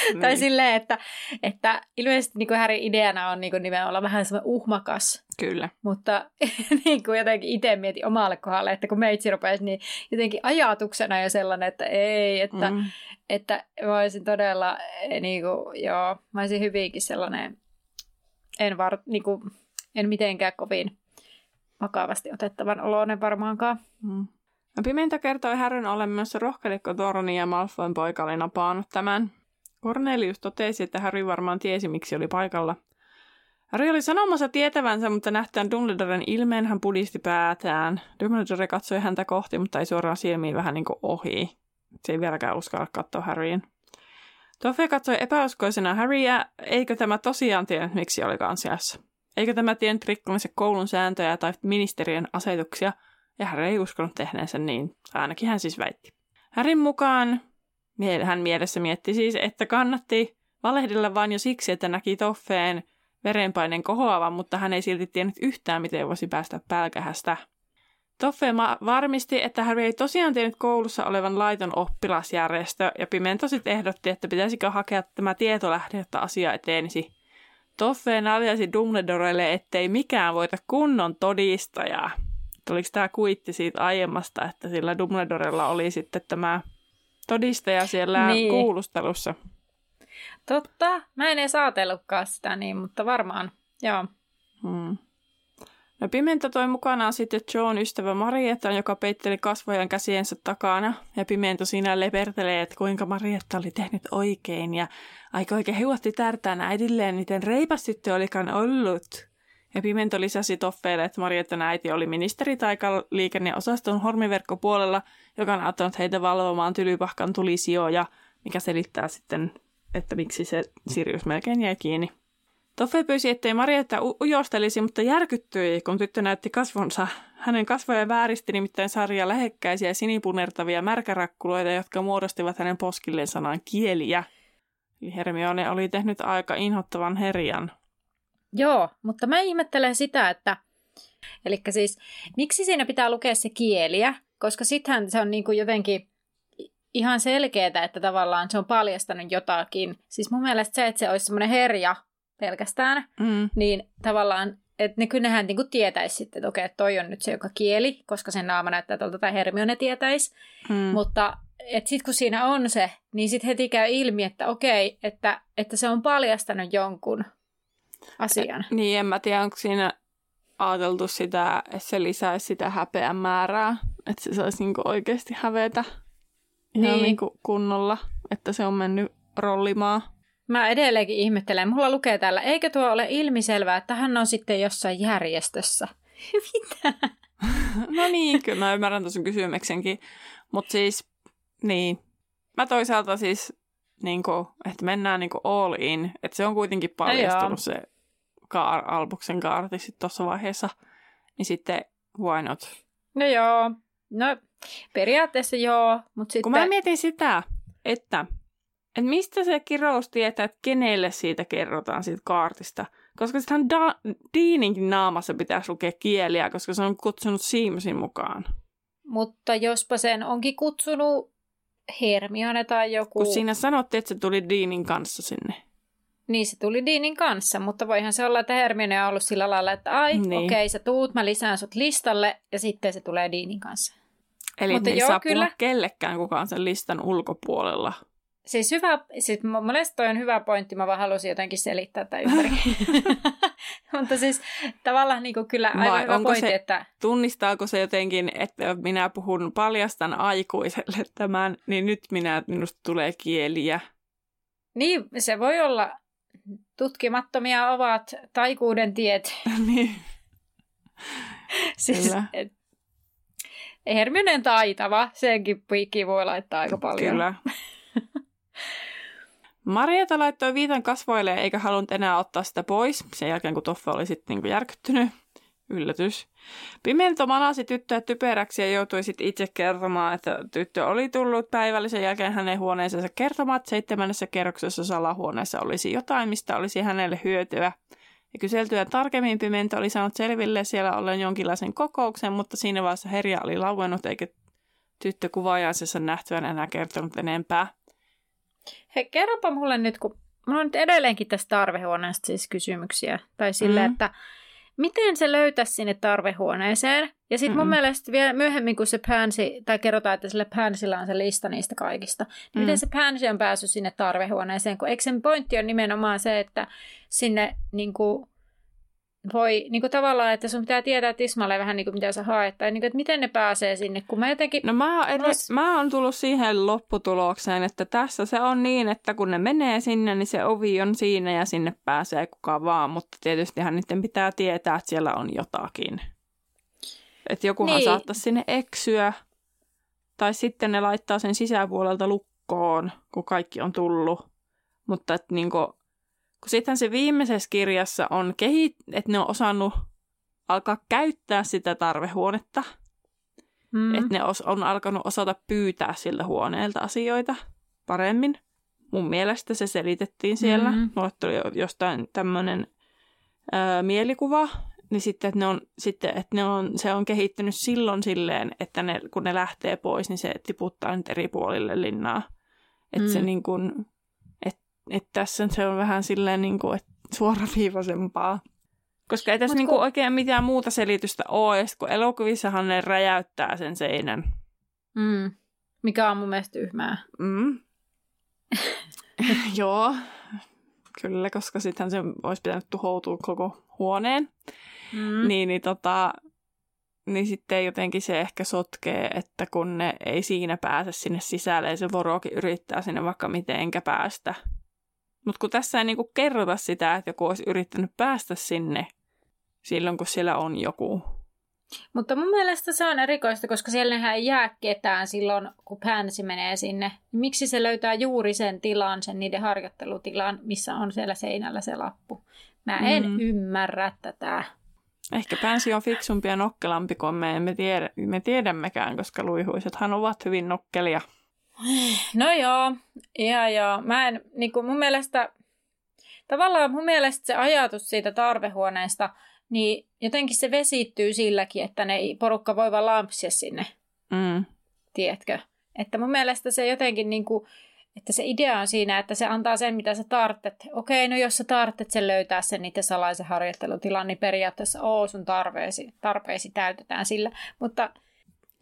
niin. tai silleen, että, että ilmeisesti niin kuin Härin ideana on niin kuin nimenomaan vähän semmoinen uhmakas. Kyllä. Mutta niin kuin jotenkin itse mietin omalle kohdalle, että kun meitsi rupesi, niin jotenkin ajatuksena jo sellainen, että ei, että, mm. että mä olisin todella, niin kuin, joo, mä olisin hyvinkin sellainen, en, var, niin kuin, en mitenkään kovin vakavasti otettavan oloinen varmaankaan. Mm. No Pimentä kertoi Härryn ollen myös rohkelikko Toroni ja Malfoyn poika oli napaanut tämän. Cornelius totesi, että Harry varmaan tiesi, miksi oli paikalla. Harry oli sanomassa tietävänsä, mutta nähtään Dumbledoren ilmeen hän pudisti päätään. Dumbledore katsoi häntä kohti, mutta ei suoraan silmiin vähän niin kuin ohi. Se ei vieläkään uskalla katsoa Harryin. Toffe katsoi epäuskoisena Harryä, eikö tämä tosiaan tiennyt, miksi oli kansiassa. Eikö tämä tiennyt rikkomisen koulun sääntöjä tai ministeriön asetuksia – ja Harry ei uskonut tehneensä niin, ainakin hän siis väitti. Härin mukaan hän mielessä mietti siis, että kannatti valehdella vain jo siksi, että näki Toffeen verenpaineen kohoavan, mutta hän ei silti tiennyt yhtään, miten voisi päästä pälkähästä. Toffe varmisti, että Harry ei tosiaan tiennyt koulussa olevan laiton oppilasjärjestö, ja Pimento sitten ehdotti, että pitäisikö hakea tämä tietolähde, että asia etenisi. Toffe naljasi Dumbledorelle, ettei mikään voita kunnon todistajaa oliko tämä kuitti siitä aiemmasta, että sillä Dumbledorella oli sitten tämä todistaja siellä niin. kuulustelussa. Totta, mä en edes ajatellutkaan sitä niin, mutta varmaan, joo. Hmm. No Pimenta toi mukanaan sitten John ystävä Marietta, joka peitteli kasvojen käsiensä takana. Ja Pimento siinä lepertelee, että kuinka Marietta oli tehnyt oikein. Ja aika oikein heuatti tärtään äidilleen, miten reipas sitten olikaan ollut. Ja Pimento lisäsi Toffeille, että Marietten äiti oli ministeri taikaliikenneosaston hormiverkkopuolella, joka on auttanut heitä valvomaan tylypahkan tulisijoja, mikä selittää sitten, että miksi se Sirius melkein jäi kiinni. Toffe pyysi, ettei Marietta u- ujostelisi, mutta järkyttyi, kun tyttö näytti kasvonsa. Hänen kasvoja vääristi nimittäin sarja lähekkäisiä sinipunertavia märkärakkuloita, jotka muodostivat hänen poskilleen sanan kieliä. Eli Hermione oli tehnyt aika inhottavan herjan. Joo, mutta mä ihmettelen sitä, että Eli siis, miksi siinä pitää lukea se kieliä, koska sittenhän se on niin kuin jotenkin ihan selkeää, että tavallaan se on paljastanut jotakin. Siis mun mielestä se, että se olisi semmoinen herja pelkästään, mm. niin tavallaan, että ne kyllähän niin kuin tietäisi sitten, että okei, että toi on nyt se joka kieli, koska sen naama näyttää tuolta tai Hermione tietäisi. Mm. Mutta sitten kun siinä on se, niin sitten heti käy ilmi, että okei, että, että se on paljastanut jonkun asian. Niin, en mä tiedä, onko siinä ajateltu sitä, että se lisäisi sitä häpeän määrää, että se saisi niinku oikeasti hävetä ihan niin. niinku kunnolla, että se on mennyt rollimaan. Mä edelleenkin ihmettelen. Mulla lukee täällä, eikö tuo ole ilmiselvää, että hän on sitten jossain järjestössä? Mitä? no niin, kyllä mä ymmärrän tuossa kysymyksenkin. Mutta siis, niin. Mä toisaalta siis niin kuin, että mennään niin kuin all in. Että se on kuitenkin paljastunut se kaar, Albuksen kaarti sitten tuossa vaiheessa. Niin sitten why not? No joo. No periaatteessa joo, mutta sitten... Kun mä mietin sitä, että, että mistä se kirous tietää, että kenelle siitä kerrotaan siitä kaartista. Koska sittenhän da- Deaninkin naamassa pitäisi lukea kieliä, koska se on kutsunut Seamsin mukaan. Mutta jospa sen onkin kutsunut Hermione tai joku... Kun siinä sanottiin, että se tuli Deanin kanssa sinne. Niin se tuli Deanin kanssa, mutta voihan se olla, että Hermione on ollut sillä lailla, että ai, niin. okei, okay, sä tuut, mä lisään sut listalle ja sitten se tulee Deanin kanssa. Eli mutta ne ei joo, saa kyllä. kellekään kukaan sen listan ulkopuolella. Siis hyvä, siis mun mielestä toi on hyvä pointti, mä vaan halusin jotenkin selittää tätä ympäri. Mutta siis tavallaan niin kuin kyllä aivan Vai hyvä pointti, se, että... Tunnistaako se jotenkin, että minä puhun paljastan aikuiselle tämän, niin nyt minä, minusta tulee kieliä. Niin, se voi olla. Tutkimattomia ovat taikuuden tiet. niin. siis, et, Hermione taitava, senkin piikki voi laittaa aika paljon. Kyllä. Marieta laittoi viitan kasvoille eikä halunnut enää ottaa sitä pois sen jälkeen, kun Toffe oli sitten niinku järkyttynyt. Yllätys. Pimento manasi tyttöä typeräksi ja joutui sitten itse kertomaan, että tyttö oli tullut päivällisen jälkeen hänen huoneeseensa kertomaan, että seitsemännessä kerroksessa salahuoneessa olisi jotain, mistä olisi hänelle hyötyä. Ja kyseltyä tarkemmin Pimento oli saanut selville siellä ollen jonkinlaisen kokouksen, mutta siinä vaiheessa Herja oli lauennut eikä tyttö kuvaajaisessa nähtyään enää kertonut enempää. Hei, kerropa mulle nyt, kun mulla on nyt edelleenkin tästä tarvehuoneesta siis kysymyksiä. Tai sille, mm. että miten se löytäisi sinne tarvehuoneeseen? Ja sitten mun mielestä vielä myöhemmin, kun se Pansy, tai kerrotaan, että sille Pansylla on se lista niistä kaikista, niin mm. miten se Pansy on päässyt sinne tarvehuoneeseen? Kun eikö sen pointti on nimenomaan se, että sinne niin kuin, voi niin kuin tavallaan, että sun pitää tietää tismalle vähän niin kuin mitä sä haet, tai niin kuin, että miten ne pääsee sinne, kun mä jotenkin... No mä, edes, mä oon tullut siihen lopputulokseen, että tässä se on niin, että kun ne menee sinne, niin se ovi on siinä ja sinne pääsee kuka vaan, mutta tietystihän niiden pitää tietää, että siellä on jotakin. Että jokuhan niin. saattaisi sinne eksyä, tai sitten ne laittaa sen sisäpuolelta lukkoon, kun kaikki on tullut. Mutta että niin kuin, kun sitten se viimeisessä kirjassa on kehit, että ne on osannut alkaa käyttää sitä tarvehuonetta. Mm. Että ne os, on alkanut osata pyytää siltä huoneelta asioita paremmin. Mun mielestä se selitettiin siellä. Mm. Mulle tuli jostain tämmöinen mielikuva, niin sitten, että, ne on, sitten, että ne on, se on kehittynyt silloin silleen, että ne, kun ne lähtee pois, niin se tiputtaa nyt eri puolille linnaa. Että mm. se niin kuin, että tässä se on vähän silleen niin kuin, että suoraviivaisempaa. Koska ei tässä niin kuin oikein mitään muuta selitystä ole, kun elokuvissahan ne räjäyttää sen seinän. Mm. Mikä on mun mielestä tyhmää. Mm. Joo, kyllä, koska sittenhän se olisi pitänyt tuhoutua koko huoneen. Mm. Niin, niin, tota, niin sitten jotenkin se ehkä sotkee, että kun ne ei siinä pääse sinne sisälle ja se vorokin yrittää sinne vaikka mitenkä päästä, mutta kun tässä ei niinku kerrota sitä, että joku olisi yrittänyt päästä sinne silloin, kun siellä on joku. Mutta mun mielestä se on erikoista, koska siellä ei jää ketään silloin, kun Pansy menee sinne. Miksi se löytää juuri sen tilan, sen niiden harjoittelutilan, missä on siellä seinällä se lappu? Mä en mm. ymmärrä tätä. Ehkä Pansy on fiksumpi ja nokkelampi kuin me emme tiedä, me tiedämmekään, koska luihuisethan ovat hyvin nokkelia. No joo, ihan joo. Mä en, niin kuin mun mielestä, tavallaan mun mielestä se ajatus siitä tarvehuoneesta, niin jotenkin se vesittyy silläkin, että ne porukka voi vaan lampsia sinne. Mm. Tiedätkö? Että mun mielestä se jotenkin niin kuin, että se idea on siinä, että se antaa sen, mitä sä tarvitset. Okei, no jos sä tarvitset sen löytää sen niiden salaisen harjoittelutilan, niin periaatteessa oo sun tarpeesi, tarpeesi täytetään sillä. Mutta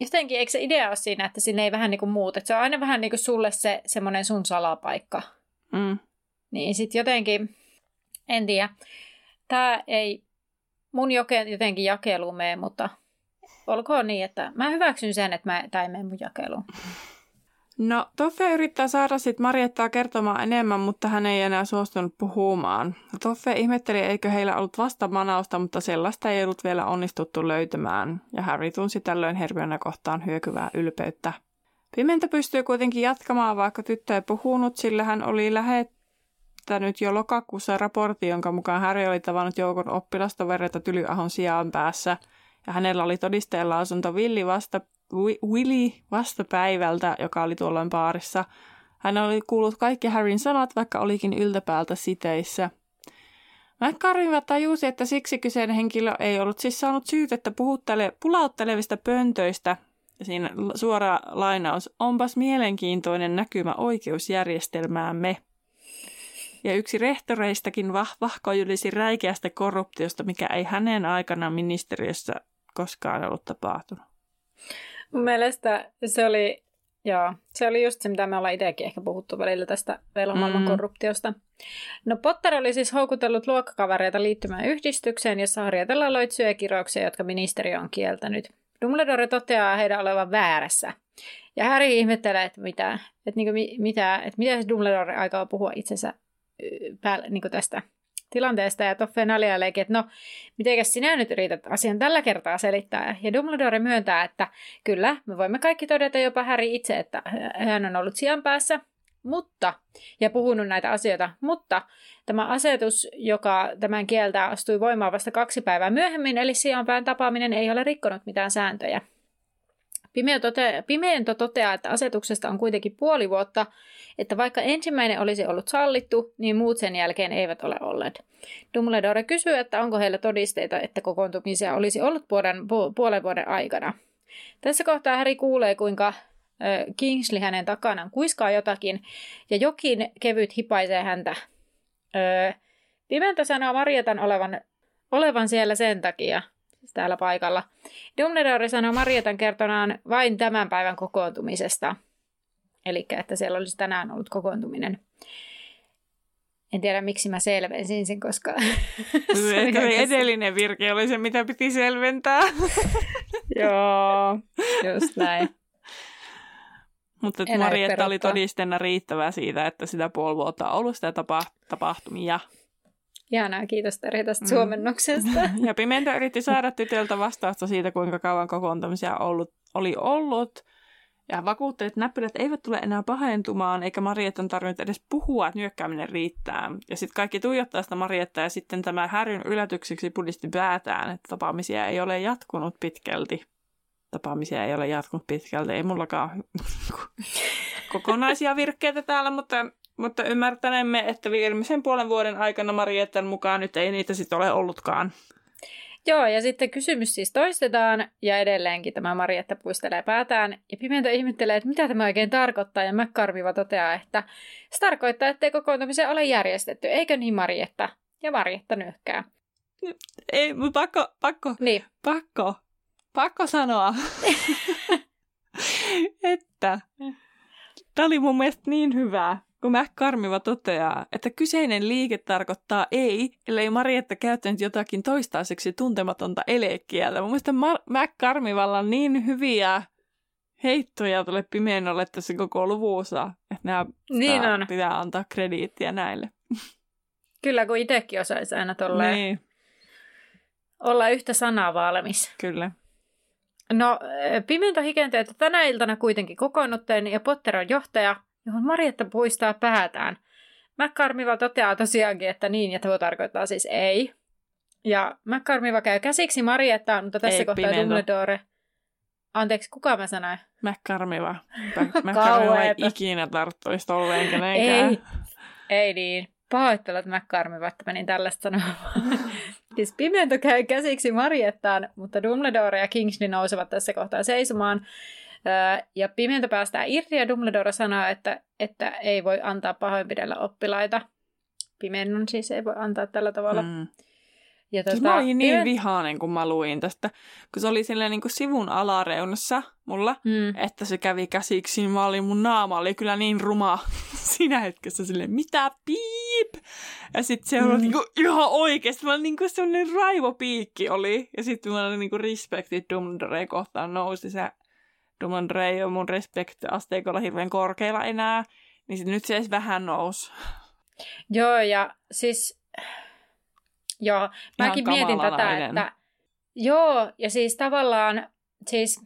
jotenkin, eikö se idea ole siinä, että sinne ei vähän niin kuin muut, että se on aina vähän niin kuin sulle se semmoinen sun salapaikka. Mm. Niin sitten jotenkin, en tiedä, tämä ei mun jotenkin jakeluun mene, mutta olkoon niin, että mä hyväksyn sen, että tämä ei mene mun jakeluun. No, Toffe yrittää saada sitten Mariettaa kertomaan enemmän, mutta hän ei enää suostunut puhumaan. Toffe ihmetteli, eikö heillä ollut vasta manausta, mutta sellaista ei ollut vielä onnistuttu löytämään, ja Harry tunsi tällöin Hermione kohtaan hyökyvää ylpeyttä. Pimentä pystyy kuitenkin jatkamaan, vaikka tyttö ei puhunut, sillä hän oli lähettänyt jo lokakuussa raportti, jonka mukaan Harry oli tavannut joukon oppilastovereita Tylyahon sijaan päässä, ja hänellä oli todisteen lausunto Villi vasta Willy vastapäivältä, joka oli tuolloin baarissa. Hän oli kuullut kaikki Harryn sanat, vaikka olikin yltäpäältä siteissä. McCarvin tajusi, että siksi kyseinen henkilö ei ollut siis saanut syytettä puhuttele, pulauttelevista pöntöistä. Siinä suora lainaus, onpas mielenkiintoinen näkymä oikeusjärjestelmäämme. Ja yksi rehtoreistakin vahvahko ylisi räikeästä korruptiosta, mikä ei hänen aikana ministeriössä koskaan ollut tapahtunut. Mun mielestä se oli Joo, se oli just se, mitä me ollaan itsekin ehkä puhuttu välillä tästä velhomaailman mm. korruptiosta. No Potter oli siis houkutellut luokkakavereita liittymään yhdistykseen, jossa harjoitellaan loitsuja ja kirouksia, jotka ministeriö on kieltänyt. Dumbledore toteaa heidän olevan väärässä. Ja Harry ihmettelee, että mitä, että, niin kuin, mitä, että mitä Dumbledore aikaa puhua itsensä päälle, niin tästä tilanteesta. Ja Toffe naljaileekin, että no, mitenkäs sinä nyt yrität asian tällä kertaa selittää. Ja Dumbledore myöntää, että kyllä, me voimme kaikki todeta jopa Harry itse, että hän on ollut sijan päässä, mutta, ja puhunut näitä asioita, mutta tämä asetus, joka tämän kieltää, astui voimaan vasta kaksi päivää myöhemmin, eli sijaanpään tapaaminen ei ole rikkonut mitään sääntöjä. Pimeento toteaa, että asetuksesta on kuitenkin puoli vuotta, että vaikka ensimmäinen olisi ollut sallittu, niin muut sen jälkeen eivät ole olleet. Dumbledore kysyy, että onko heillä todisteita, että kokoontumisia olisi ollut puolen, puolen vuoden aikana. Tässä kohtaa Harry kuulee, kuinka Kingsley hänen takanaan kuiskaa jotakin, ja jokin kevyt hipaisee häntä. Pimento sanoo Marietan olevan, olevan siellä sen takia, täällä paikalla. Dumbledore sanoi Marietan kertonaan vain tämän päivän kokoontumisesta. Eli että siellä olisi tänään ollut kokoontuminen. En tiedä, miksi mä selvensin sen, koska... se edellinen virke oli se, mitä piti selventää. Joo, just näin. Mutta Marietta oli todisteena riittävää siitä, että sitä puoli vuotta on ollut sitä tapahtumia. Ihanaa, kiitos Terhi tästä mm. suomennoksesta. Ja Pimento yritti saada tytöltä vastausta siitä, kuinka kauan kokoontumisia ollut, oli ollut. Ja vakuutti, että näppylät eivät tule enää pahentumaan, eikä Marietan tarvinnut edes puhua, että nyökkääminen riittää. Ja sitten kaikki tuijottaa sitä Marietta, ja sitten tämä häryn yllätykseksi pudisti päätään, että tapaamisia ei ole jatkunut pitkälti. Tapaamisia ei ole jatkunut pitkälti, ei mullakaan kokonaisia virkkeitä täällä, mutta mutta ymmärtänemme, että viimeisen puolen vuoden aikana Marietten mukaan nyt ei niitä sitten ole ollutkaan. Joo, ja sitten kysymys siis toistetaan, ja edelleenkin tämä Marietta puistelee päätään, ja Pimento ihmettelee, että mitä tämä oikein tarkoittaa, ja McCarviva toteaa, että se tarkoittaa, että kokoontumisen ole järjestetty, eikö niin Marietta? Ja Marietta nyökkää. Ei, mutta pakko, pakko, niin. pakko, pakko sanoa, että tämä oli mun mielestä niin hyvä, kun McCarmiva toteaa, että kyseinen liike tarkoittaa ei, ellei Marietta käyttänyt jotakin toistaiseksi tuntematonta elekieltä. Mun mielestä McCarmivalla on niin hyviä heittoja tuolle pimeenolle tässä koko luvussa, että nämä niin on. pitää antaa krediittiä näille. Kyllä, kun itsekin osaisi aina tolleen niin. olla yhtä sanaa valmis. Kyllä. No, Pimento hikentää, että tänä iltana kuitenkin kokoonnutteen ja Potter on johtaja, johon Marietta puistaa päätään. McCarmiva toteaa tosiaankin, että niin, ja tuo tarkoittaa siis ei. Ja McCarmiva käy käsiksi Mariettaan, mutta tässä ei, kohtaa pimento. Dumbledore... Anteeksi, kuka mä sanoin? McCarmiva. McCarmiva ei ikinä tarttuisi tolleen kenenkään. Ei, ei niin. Pahoittelut McCarmiva, että menin tällaista sanomaan. siis Pimento käy käsiksi Mariettaan, mutta Dumbledore ja Kingsley nousevat tässä kohtaa seisomaan. Ja pimeäntä päästää irti ja Dumbledore sanoo, että, että ei voi antaa pahoinpidellä oppilaita. Pimennon siis ei voi antaa tällä tavalla. Mm. Ja siis mä olin niin vihainen, kun mä luin tästä, kun se oli silleen niin kuin sivun alareunassa mulla, mm. että se kävi käsiksi, niin mä olin, mun naama oli kyllä niin ruma siinä hetkessä silleen, mitä piip? Ja sitten se mm. oli niin kuin, ihan oikeasti, mä niin kuin semmoinen raivopiikki oli. Ja sitten mulla oli niin kuin respektit Dumbledore kohtaan nousi se Dumbledore ei ole mun respect-asteikolla hirveän korkealla enää, niin sit nyt se edes vähän nousi. Joo, ja siis... Joo, mäkin Ihan mietin tätä, että... Joo, ja siis tavallaan... Siis,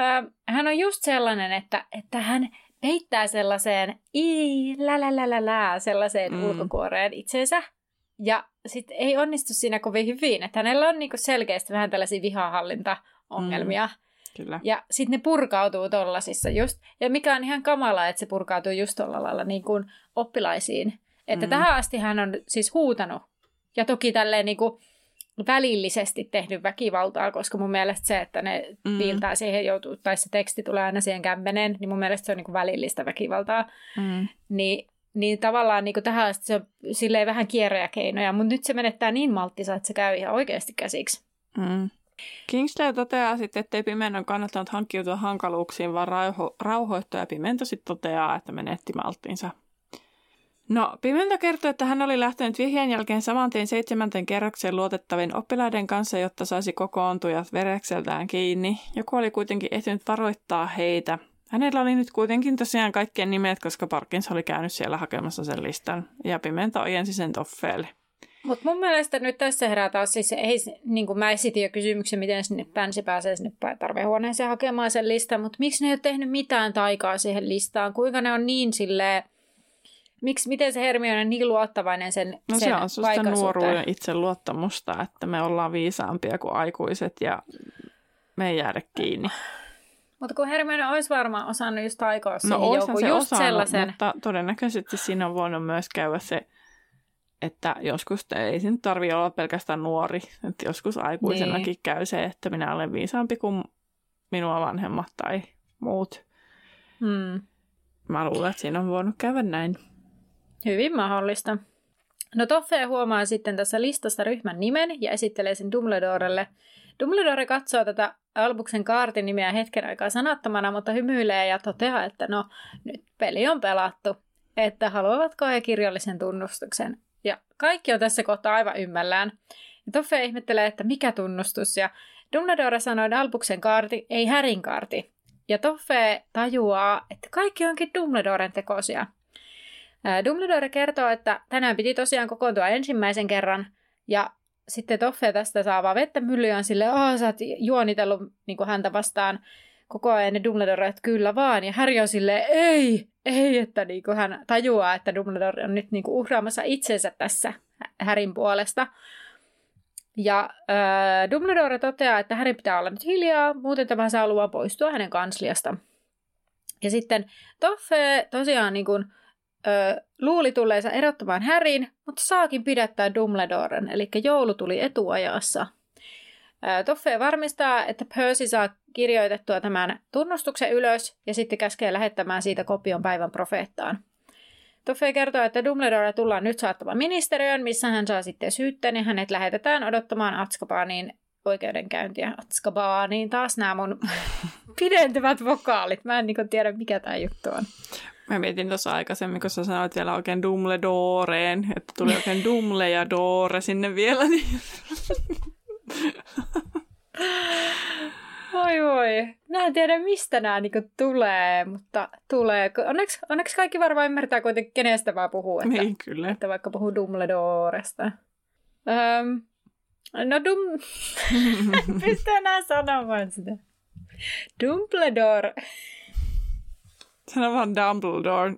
äh, hän on just sellainen, että, että hän peittää sellaiseen i lä, lä, lä, lä, lä sellaiseen mm. ulkokuoreen itsensä. Ja sitten ei onnistu siinä kovin hyvin. Että hänellä on niinku selkeästi vähän tällaisia vihahallintaongelmia. Mm. Kyllä. Ja sitten ne purkautuu tollasissa just. Ja mikä on ihan kamala, että se purkautuu just tuolla lailla niin kuin oppilaisiin. Että mm. tähän asti hän on siis huutanut. Ja toki tälleen niin kuin välillisesti tehnyt väkivaltaa, koska mun mielestä se, että ne mm. viiltää siihen joutuu, tai se teksti tulee aina siihen kämmeneen, niin mun mielestä se on niin kuin välillistä väkivaltaa. Mm. Niin, niin tavallaan niin kuin tähän asti se on silleen vähän kierroja keinoja, mutta nyt se menettää niin malttisa, että se käy ihan oikeasti käsiksi. Mm. Kingsley toteaa sitten, ettei Pimenton kannattanut hankkiutua hankaluuksiin, vaan rauho- rauhoittua ja Pimento sitten toteaa, että menetti malttinsa. No, Pimento kertoo, että hän oli lähtenyt vihjeen jälkeen saman tien seitsemänten kerroksen luotettavin oppilaiden kanssa, jotta saisi kokoontujat verekseltään kiinni. Joku oli kuitenkin ehtinyt varoittaa heitä. Hänellä oli nyt kuitenkin tosiaan kaikkien nimet, koska Parkins oli käynyt siellä hakemassa sen listan, ja Pimento ojensi sen Toffeelle. Mutta mun mielestä nyt tässä herää taas, siis ei, niin kuin mä esitin jo kysymyksen, miten sinne Pänsi pääsee sinne tarvehuoneeseen hakemaan sen listan, mutta miksi ne ei ole tehnyt mitään taikaa siihen listaan? Kuinka ne on niin silleen, miksi, miten se Hermione on niin luottavainen sen No sen se on susta nuoruuden itseluottamusta, että me ollaan viisaampia kuin aikuiset ja me ei jäädä kiinni. Mutta kun Hermione olisi varmaan osannut just taikoa No siihen joku, se just osannut, sellaisen. mutta todennäköisesti siinä on voinut myös käydä se, että joskus ei se nyt tarvitse olla pelkästään nuori. Että joskus aikuisenakin Niin. käy se, että minä olen viisaampi kuin minua vanhemmat tai muut. Hmm. Mä luulen, että siinä on voinut käydä näin. Hyvin mahdollista. No Toffe huomaa sitten tässä listasta ryhmän nimen ja esittelee sen Dumbledorelle. Dumbledore katsoo tätä Albuksen kaartin nimeä hetken aikaa sanattomana, mutta hymyilee ja toteaa, että no nyt peli on pelattu, että haluavatko he kirjallisen tunnustuksen. Ja kaikki on tässä kohtaa aivan ymmällään. Ja Toffe ihmettelee, että mikä tunnustus, ja Dumbledore sanoo, että Albuksen kaarti, ei Härin kaarti. Ja Toffe tajuaa, että kaikki onkin Dumbledoren tekosia. Dumbledore kertoo, että tänään piti tosiaan kokoontua ensimmäisen kerran, ja sitten Toffe tästä saa vaan vettä myllyään sille, että sä oot juonitellut niin häntä vastaan koko ajan, ja Dumbledore, että kyllä vaan, ja Harry on silleen, ei, ei, että niin hän tajuaa, että Dumbledore on nyt niin uhraamassa itsensä tässä Härin puolesta. Ja äh, Dumbledore toteaa, että Harry pitää olla nyt hiljaa, muuten tämä saa luvan poistua hänen kansliasta. Ja sitten Toffe tosiaan niin kuin, ö, luuli tulleensa erottamaan Härin, mutta saakin pidättää Dumbledoren, eli joulu tuli etuajassa. Toffe varmistaa, että Percy saa kirjoitettua tämän tunnustuksen ylös ja sitten käskee lähettämään siitä kopion päivän profeettaan. Toffe kertoo, että Dumbledore tullaan nyt saattamaan ministeriön, missä hän saa sitten syytteen ja hänet lähetetään odottamaan Atskabaniin oikeudenkäyntiä. Atskabaniin taas nämä mun pidentyvät vokaalit. Mä en niin tiedä, mikä tämä juttu on. Mä mietin tuossa aikaisemmin, kun sä sanoit vielä oikein Dumbledoreen, että tuli oikein Dumle ja Dore sinne vielä. Niin... Voi voi. Mä en tiedä, mistä nämä niinku tulee, mutta tulee. Onneksi, onneksi kaikki varmaan ymmärtää kuitenkin, kenestä mä puhun. Että, niin, kyllä. että vaikka puhuu Dumbledoresta. Öm, no Dum... en pysty enää sanomaan sitä. Dumbledore. Sano vaan Dumbledore.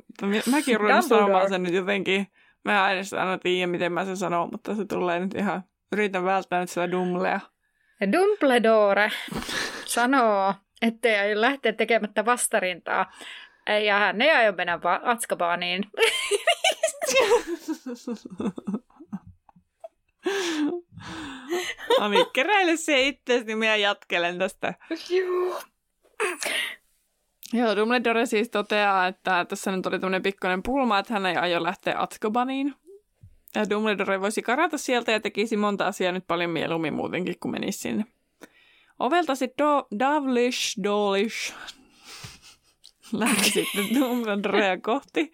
Mäkin ruin sanomaan sen nyt jotenkin. Mä en aina tiedä, miten mä sen sanon, mutta se tulee nyt ihan... Yritän välttää nyt sitä Dumlea. Dumbledore sanoo, ettei aio lähteä tekemättä vastarintaa. Ja hän ei aio mennä vaan Atskabaniin. Ami, keräile se itseäsi, niin minä jatkelen tästä. Joo. Joo, Dumbledore siis toteaa, että tässä nyt oli tämmöinen pikkuinen pulma, että hän ei aio lähteä Atskabaniin. Ja Dumbledore voisi karata sieltä ja tekisi monta asiaa nyt paljon mieluummin muutenkin, kun menisi sinne. Ovelta sitten Do- Davlish, Dolish lähti sitten Dumbledorea kohti.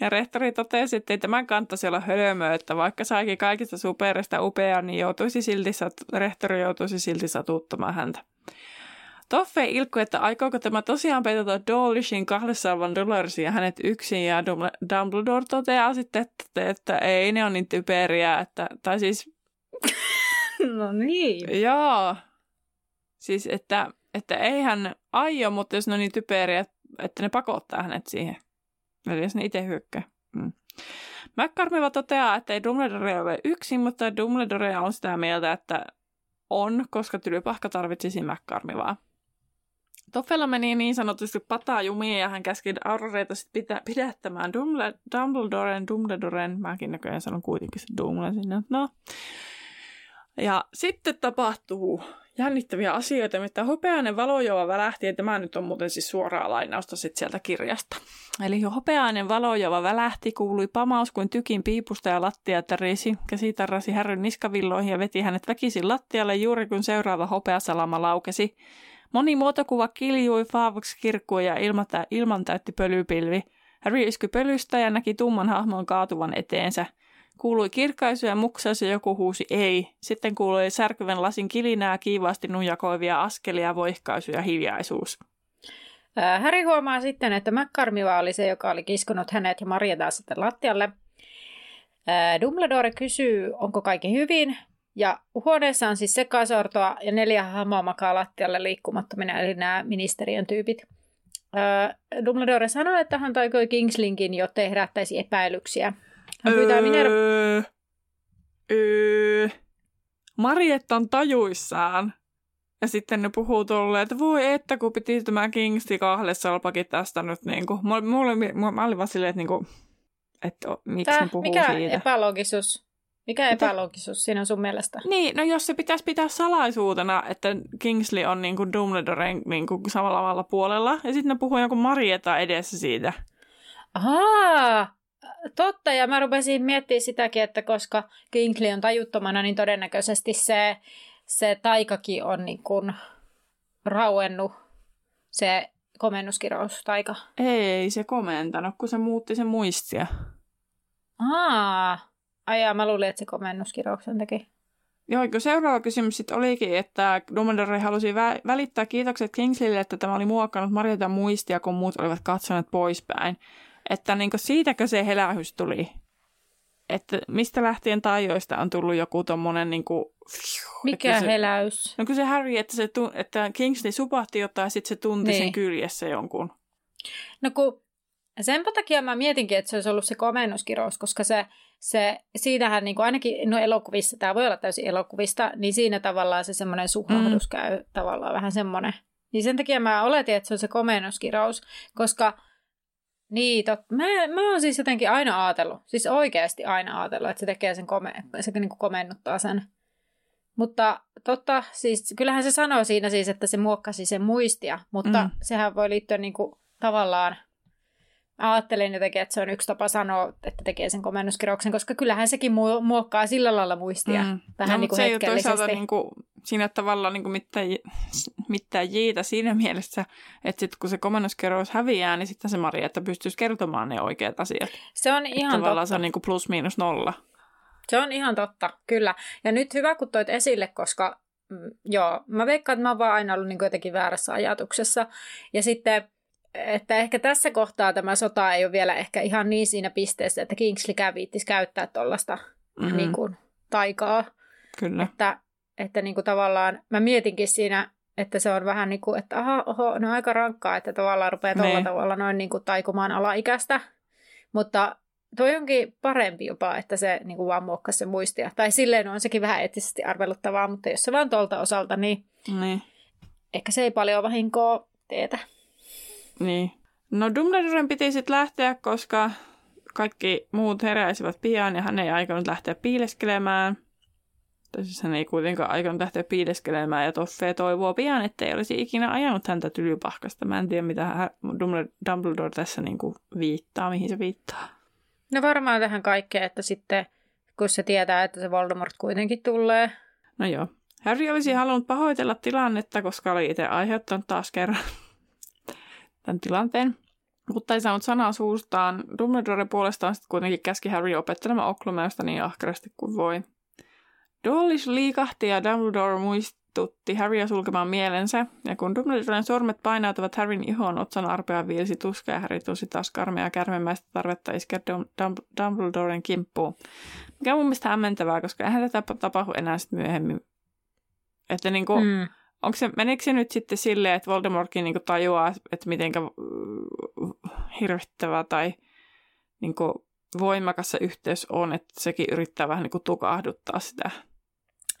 Ja rehtori totesi, että ei tämän kannattaisi olla hölmö, että vaikka saikin kaikista superista upeaa, niin joutuisi silti sat- rehtori joutuisi silti satuttamaan häntä. Toffe ilkkui, että aikooko tämä tosiaan petata Dawlishin kahdessa vaan Dolorsin ja hänet yksin, ja Dumbledore toteaa sitten, että, että ei, ne on niin typeriä, että, tai siis... No niin. Joo. Siis, että, että ei hän aio, mutta jos ne on niin typeriä, että ne pakottaa hänet siihen. Eli jos ne itse hyökkää. Mm. McCormiva toteaa, että ei Dumbledore ole yksin, mutta Dumbledore on sitä mieltä, että on, koska Tylypahka tarvitsisi McCormivaa. Toffella meni niin sanotusti pataa jumiin ja hän käski Auroreita sitten pitä, pidättämään Dumble, Dumbledoren, Dumbledoren, mäkin näköjään sanon kuitenkin se Dumble sinne, no. Ja sitten tapahtuu jännittäviä asioita, mitä hopeainen valojova välähti, ja tämä nyt on muuten siis suoraa lainausta sit sieltä kirjasta. Eli hopeainen valojova välähti, kuului pamaus kuin tykin piipusta ja lattia tärisi, käsi tarrasi härryn niskavilloihin ja veti hänet väkisin lattialle juuri kun seuraava hopeasalama laukesi. Moni muotokuva kiljui, faavaksi kirkkui ja ilmata, ilman täytti pölypilvi. Harry isky pölystä ja näki tumman hahmon kaatuvan eteensä. Kuului kirkkaisu ja muksaus joku huusi ei. Sitten kuului särkyvän lasin kilinää, kiivaasti nujakoivia askelia, voihkaisu ja hiljaisuus. Häri huomaa sitten, että McCarmiva oli se, joka oli kiskonut hänet ja Marjataa sitten lattialle. Dumbledore kysyy, onko kaikki hyvin, ja huoneessa on siis sekasortoa ja neljä hamoa makaa lattialle liikkumattomina, eli nämä ministeriön tyypit. Dumbledore sanoi, että hän taikoi Kingslinkin, jotta ei herättäisi epäilyksiä. Hän pyytää Minerva... Öö, öö, Marietta on tajuissaan. Ja sitten ne puhuu tolleen, että voi että, kun piti tämä Kingsti salpakin tästä nyt niin kuin. Mulle, mulle, mä olin vaan silleen, että, niin kuin, että miksi Tää, ne puhuu mikä siitä. epäloogisuus? Mikä epäloogisuus siinä on sun mielestä? Niin, no jos se pitäisi pitää salaisuutena, että Kingsley on niin kuin Dumbledoren niin kuin samalla puolella, ja sitten ne puhuu joku Marieta edessä siitä. Ahaa, totta, ja mä rupesin miettimään sitäkin, että koska Kingsley on tajuttomana, niin todennäköisesti se, se taikakin on niin kuin rauennut, se komennuskirous taika. Ei se komentanut, kun se muutti sen muistia. Aa, ai mä luulin, että se komennuskirouksen teki. Joo, kun seuraava kysymys sitten olikin, että Dumbledore halusi vä- välittää kiitokset Kingsleylle, että tämä oli muokannut Marjata muistia, kun muut olivat katsoneet poispäin. Että niin siitäkö se helähys tuli? Että mistä lähtien taijoista on tullut joku tommonen niin kuin, Mikä se, heläys? No kun se Harry, että, se, että Kingsley supahti jotain ja sitten se tunti niin. sen kyljessä jonkun. No kun sen takia mä mietinkin, että se olisi ollut se komennuskirous, koska se, se siitähän niin kuin ainakin no elokuvissa, tämä voi olla täysin elokuvista, niin siinä tavallaan se semmoinen suhahdus mm. käy tavallaan vähän semmoinen. Niin sen takia mä oletin, että se on se komennuskirous, koska niin, tot, mä, mä oon siis jotenkin aina ajatellut, siis oikeasti aina ajatellut, että se tekee sen, kome, se niin kuin komennuttaa sen. Mutta totta, siis kyllähän se sanoo siinä siis, että se muokkasi sen muistia, mutta mm. sehän voi liittyä niin kuin, tavallaan ajattelin jotenkin, että se on yksi tapa sanoa, että tekee sen komennuskirjauksen, koska kyllähän sekin muokkaa sillä lailla muistia mm. vähän no, niin kuin se ei toisaalta niin kuin, siinä tavalla niin kuin mitään, mitään jiitä siinä mielessä, että sit kun se komennuskirjaus häviää, niin sitten se Maria, että pystyisi kertomaan ne oikeat asiat. Se on ihan että tavallaan totta. se on niin kuin plus miinus nolla. Se on ihan totta, kyllä. Ja nyt hyvä, kun toit esille, koska mm, joo, mä veikkaan, että mä oon vaan aina ollut niin jotenkin väärässä ajatuksessa. Ja sitten että ehkä tässä kohtaa tämä sota ei ole vielä ehkä ihan niin siinä pisteessä, että Kingsley viittisi käyttää tuollaista mm-hmm. niin kuin, taikaa. Kyllä. Että, että niin kuin tavallaan mä mietinkin siinä, että se on vähän niin kuin, että aha, oho, no aika rankkaa, että tavallaan rupeaa tuolla niin. tavalla noin niin kuin taikumaan alaikäistä. Mutta toi onkin parempi jopa, että se niin kuin vaan muokkasi se muistia. Tai silleen on sekin vähän eettisesti arveluttavaa, mutta jos se vaan tuolta osalta, niin, niin. ehkä se ei paljon vahinkoa teetä. Niin. No Dumbledoren piti sitten lähteä, koska kaikki muut heräisivät pian ja hän ei aikonut lähteä piileskelemään. Tai siis hän ei kuitenkaan aikonut lähteä piileskelemään ja Toffe toivoo pian, ettei olisi ikinä ajanut häntä tylypahkasta. Mä en tiedä, mitä Dumbledore tässä niinku viittaa, mihin se viittaa. No varmaan tähän kaikkeen, että sitten kun se tietää, että se Voldemort kuitenkin tulee. No joo. Harry olisi halunnut pahoitella tilannetta, koska oli itse aiheuttanut taas kerran tämän tilanteen. Mutta ei saanut sanaa suustaan. Dumbledore puolestaan sitten kuitenkin käski Harry opettelemaan oklumeusta niin ahkerasti kuin voi. Dawlish liikahti ja Dumbledore muistutti Harrya sulkemaan mielensä, ja kun Dumbledoren sormet painautuvat Harryn ihoon, otsan arpea viilsi tuska ja Harry tunsi taas karmea kärmemäistä tarvetta iskeä Dumbledoren kimppuun. Mikä on mun mielestä hämmentävää, koska eihän tätä tapahdu enää sitten myöhemmin. Että niinku, mm onko se, meneekö se nyt sitten silleen, että Voldemortkin niin tajuaa, että miten hirvittävä tai niin voimakas se yhteys on, että sekin yrittää vähän niin tukahduttaa sitä.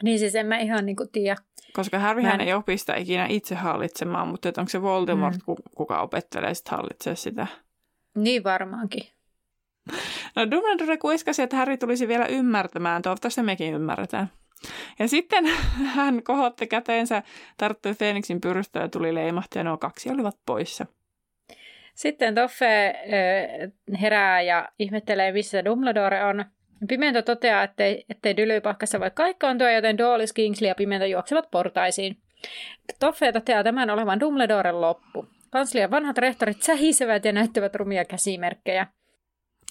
Niin siis en mä ihan niin kuin tiedä. Koska Harryhän en... ei opi sitä ikinä itse hallitsemaan, mutta että onko se Voldemort, mm. kuka opettelee sitten hallitsee sitä? Niin varmaankin. No Dumbledore kuiskasi, että Harry tulisi vielä ymmärtämään. Toivottavasti mekin ymmärretään. Ja sitten hän kohotti käteensä, tarttui Feeniksin pyrystä ja tuli leimahti ja nuo kaksi olivat poissa. Sitten Toffe herää ja ihmettelee, missä Dumbledore on. Pimento toteaa, ettei, ettei Dylypahkassa voi kaikkaantua, joten Doolis, Kingsley ja Pimento juoksevat portaisiin. Toffe toteaa tämän olevan Dumbledoren loppu. Kanslian vanhat rehtorit sähisevät ja näyttävät rumia käsimerkkejä.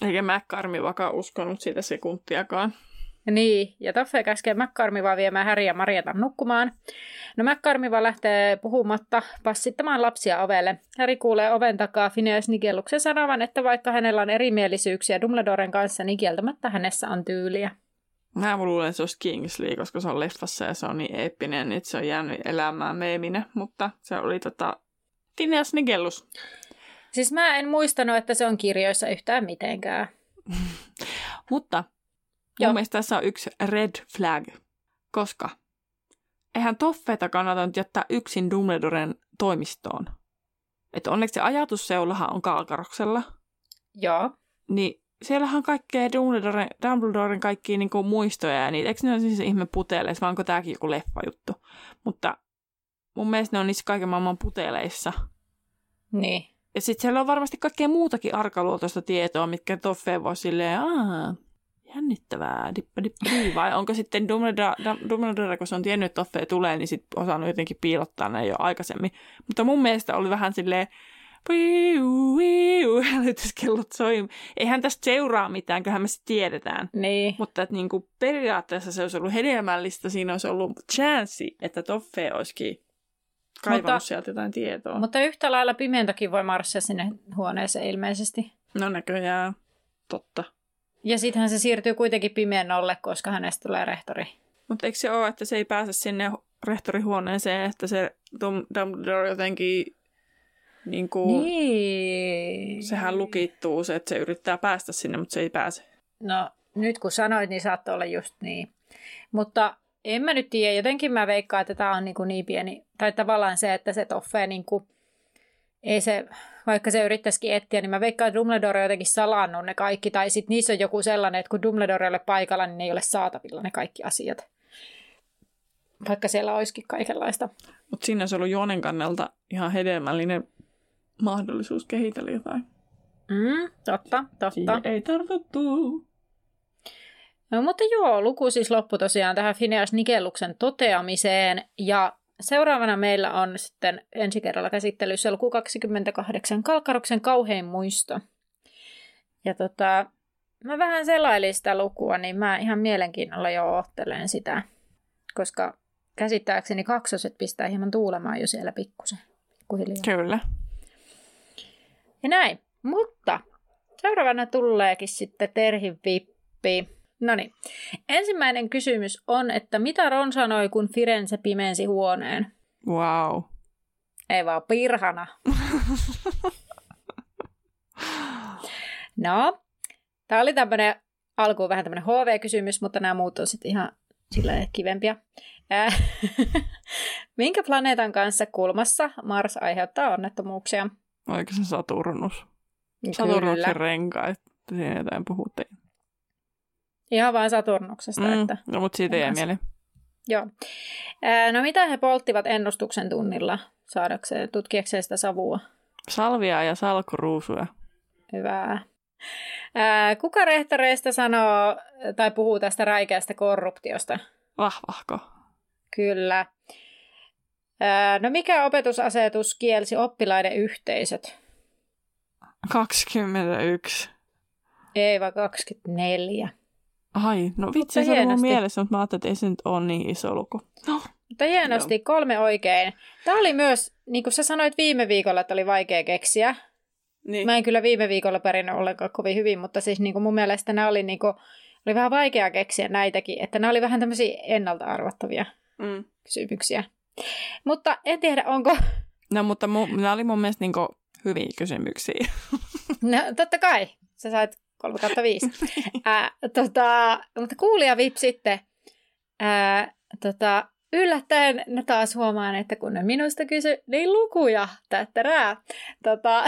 Eikä McCarmivakaan uskonut siitä sekuntiakaan. Niin, ja Toffe käskee McCarmivaa viemään Häri ja Marieta nukkumaan. No McCarmiva lähtee puhumatta passittamaan lapsia ovelle. Häri kuulee oven takaa Phineas Nigelluksen sanovan, että vaikka hänellä on erimielisyyksiä Dumbledoren kanssa, niin kieltämättä hänessä on tyyliä. Mä luulen, että se olisi Kingsley, koska se on leffassa ja se on niin eeppinen, että se on jäänyt elämään meeminä, mutta se oli tota Phineas Nigellus. Siis mä en muistanut, että se on kirjoissa yhtään mitenkään. mutta Mun mielestä tässä on yksi red flag, koska eihän toffeita kannata nyt jättää yksin Dumbledoren toimistoon. Että onneksi se ajatusseulahan on Kalkaroksella. Joo. Niin siellähän on kaikkea Dumbledoren, Dumbledoren kaikkia niin muistoja ja niitä. Eikö ne ole siis ihme puteleissa, vai onko tämäkin joku leffajuttu? Mutta mun mielestä ne on niissä kaiken maailman puteleissa. Niin. Ja sitten siellä on varmasti kaikkea muutakin arkaluotoista tietoa, mitkä Toffe voi silleen, aah, jännittävää, dippa, dippa, vai onko sitten Dumbledore, kun se on tiennyt, että Toffe tulee, niin sitten osannut jotenkin piilottaa ne jo aikaisemmin. Mutta mun mielestä oli vähän silleen, viu, viu, soi. Eihän tästä seuraa mitään, kyllähän me se tiedetään. Niin. Mutta että niin kuin periaatteessa se olisi ollut hedelmällistä, siinä olisi ollut chanssi, että Toffe olisikin kaivannut mutta, sieltä jotain tietoa. Mutta yhtä lailla pimentokin voi marssia sinne huoneeseen ilmeisesti. No näköjään, totta. Ja sittenhän se siirtyy kuitenkin pimennolle, koska hänestä tulee rehtori. Mutta eikö se ole, että se ei pääse sinne rehtorihuoneeseen, että se Dumbledore jotenkin niin kuin, niin. sehän lukittuu se, että se yrittää päästä sinne, mutta se ei pääse. No nyt kun sanoit, niin saattoi olla just niin. Mutta en mä nyt tiedä, jotenkin mä veikkaan, että tämä on niin, kuin niin pieni, tai tavallaan se, että se Toffe niin kuin, ei se, vaikka se yrittäisikin etsiä, niin mä veikkaan, että Dumbledore on jotenkin salannut ne kaikki, tai sitten niissä on joku sellainen, että kun Dumbledore ei ole paikalla, niin ne ei ole saatavilla ne kaikki asiat. Vaikka siellä olisikin kaikenlaista. Mutta siinä olisi ollut Joonen kannalta ihan hedelmällinen mahdollisuus kehitellä jotain. Mm, totta, totta. Siihen ei tartuttu. No, mutta joo, luku siis loppui tosiaan tähän Phineas Nikelluksen toteamiseen, ja Seuraavana meillä on sitten ensi kerralla käsittelyssä luku 28, Kalkkaroksen kauhein muisto. Ja tota, mä vähän selailin sitä lukua, niin mä ihan mielenkiinnolla jo oottelen sitä, koska käsittääkseni kaksoset pistää hieman tuulemaan jo siellä pikkusen. Pikkuhiljaa. Kyllä. Ja näin. Mutta seuraavana tuleekin sitten Terhi Vippi. No niin. Ensimmäinen kysymys on, että mitä Ron sanoi, kun Firenze pimensi huoneen? Wow. Ei vaan pirhana. no, tämä oli tämmöinen alkuun vähän tämmöinen HV-kysymys, mutta nämä muut on sitten ihan sillä kivempiä. Minkä planeetan kanssa kulmassa Mars aiheuttaa onnettomuuksia? Oliko se Saturnus? Saturnuksen renkaat, siinä jotain puhuttiin. Ihan vain Saturnuksesta. Mm, että no, mutta siitä jäi mieleen. Joo. no mitä he polttivat ennustuksen tunnilla saadakseen, tutkiakseen sitä savua? Salvia ja salkuruusuja. Hyvä. kuka rehtoreista sanoo tai puhuu tästä räikeästä korruptiosta? Vahvahko. Kyllä. no mikä opetusasetus kielsi oppilaiden yhteisöt? 21. Ei vaan 24. Ai, no vitsi, se oli mun mielessä, mutta mä ajattelin, että ei se nyt ole niin iso luku. No. Mutta hienosti, Joo. kolme oikein. Tämä oli myös, niin kuin sä sanoit viime viikolla, että oli vaikea keksiä. Niin. Mä en kyllä viime viikolla pärjännyt ollenkaan kovin hyvin, mutta siis niin kuin mun mielestä nämä oli, niin kuin, oli vähän vaikea keksiä näitäkin, että nämä oli vähän tämmöisiä ennalta arvattavia mm. kysymyksiä. Mutta en tiedä, onko... No, mutta mu- nämä oli mun mielestä niin kuin hyviä kysymyksiä. No, totta kai. Sä sait 3 kautta 5. Ää, tota, mutta kuulija VIP sitten, ää, tota, yllättäen no taas huomaan, että kun ne minusta kysy, niin lukuja, tättärää. Tota,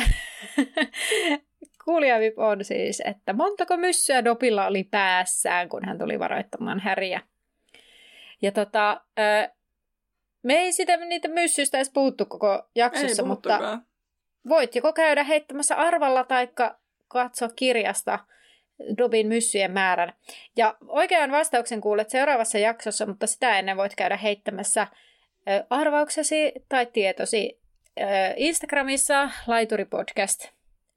kuulija VIP on siis, että montako myssyä Dopilla oli päässään, kun hän tuli varoittamaan häriä. Ja tota, me ei sitä niitä myssyistä edes puhuttu koko jaksossa, Ei mutta voit joko käydä heittämässä arvalla tai katsoa kirjasta Dobin myssyjen määrän. Ja oikean vastauksen kuulet seuraavassa jaksossa, mutta sitä ennen voit käydä heittämässä arvauksesi tai tietosi Instagramissa Laituripodcast.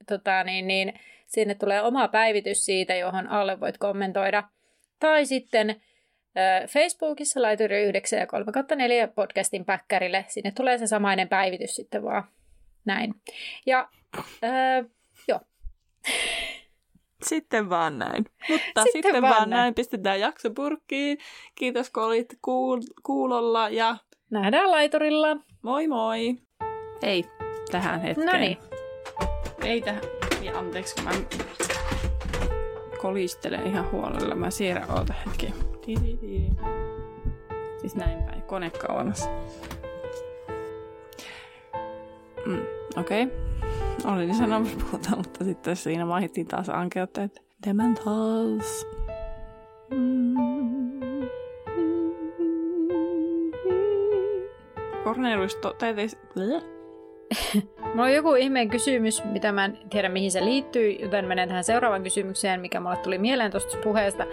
Tota, niin, niin, sinne tulee oma päivitys siitä, johon alle voit kommentoida. Tai sitten Facebookissa Laituri 9 ja 3 4 podcastin päkkärille. Sinne tulee se samainen päivitys sitten vaan näin. Ja. Sitten vaan näin. Mutta sitten, sitten vaan, vaan näin. näin pistetään jakso purkkiin. Kiitos kun olit kuul- kuulolla ja... Nähdään laiturilla. Moi moi. Ei, tähän hetkeen. No niin. Ei tähän. Ja anteeksi, kun mä kolistelen ihan huolella. Mä siirrän oota hetki. Siis näin päin. Kone kauemmas. Mm, Okei. Okay. Olin sanomassa puhuta, mutta sitten siinä mainittiin taas ankeutta, että Dementals. Cornelius totesi... Mulla on joku ihmeen kysymys, mitä mä en tiedä mihin se liittyy, joten menen tähän seuraavaan kysymykseen, mikä mulle tuli mieleen tuosta puheesta.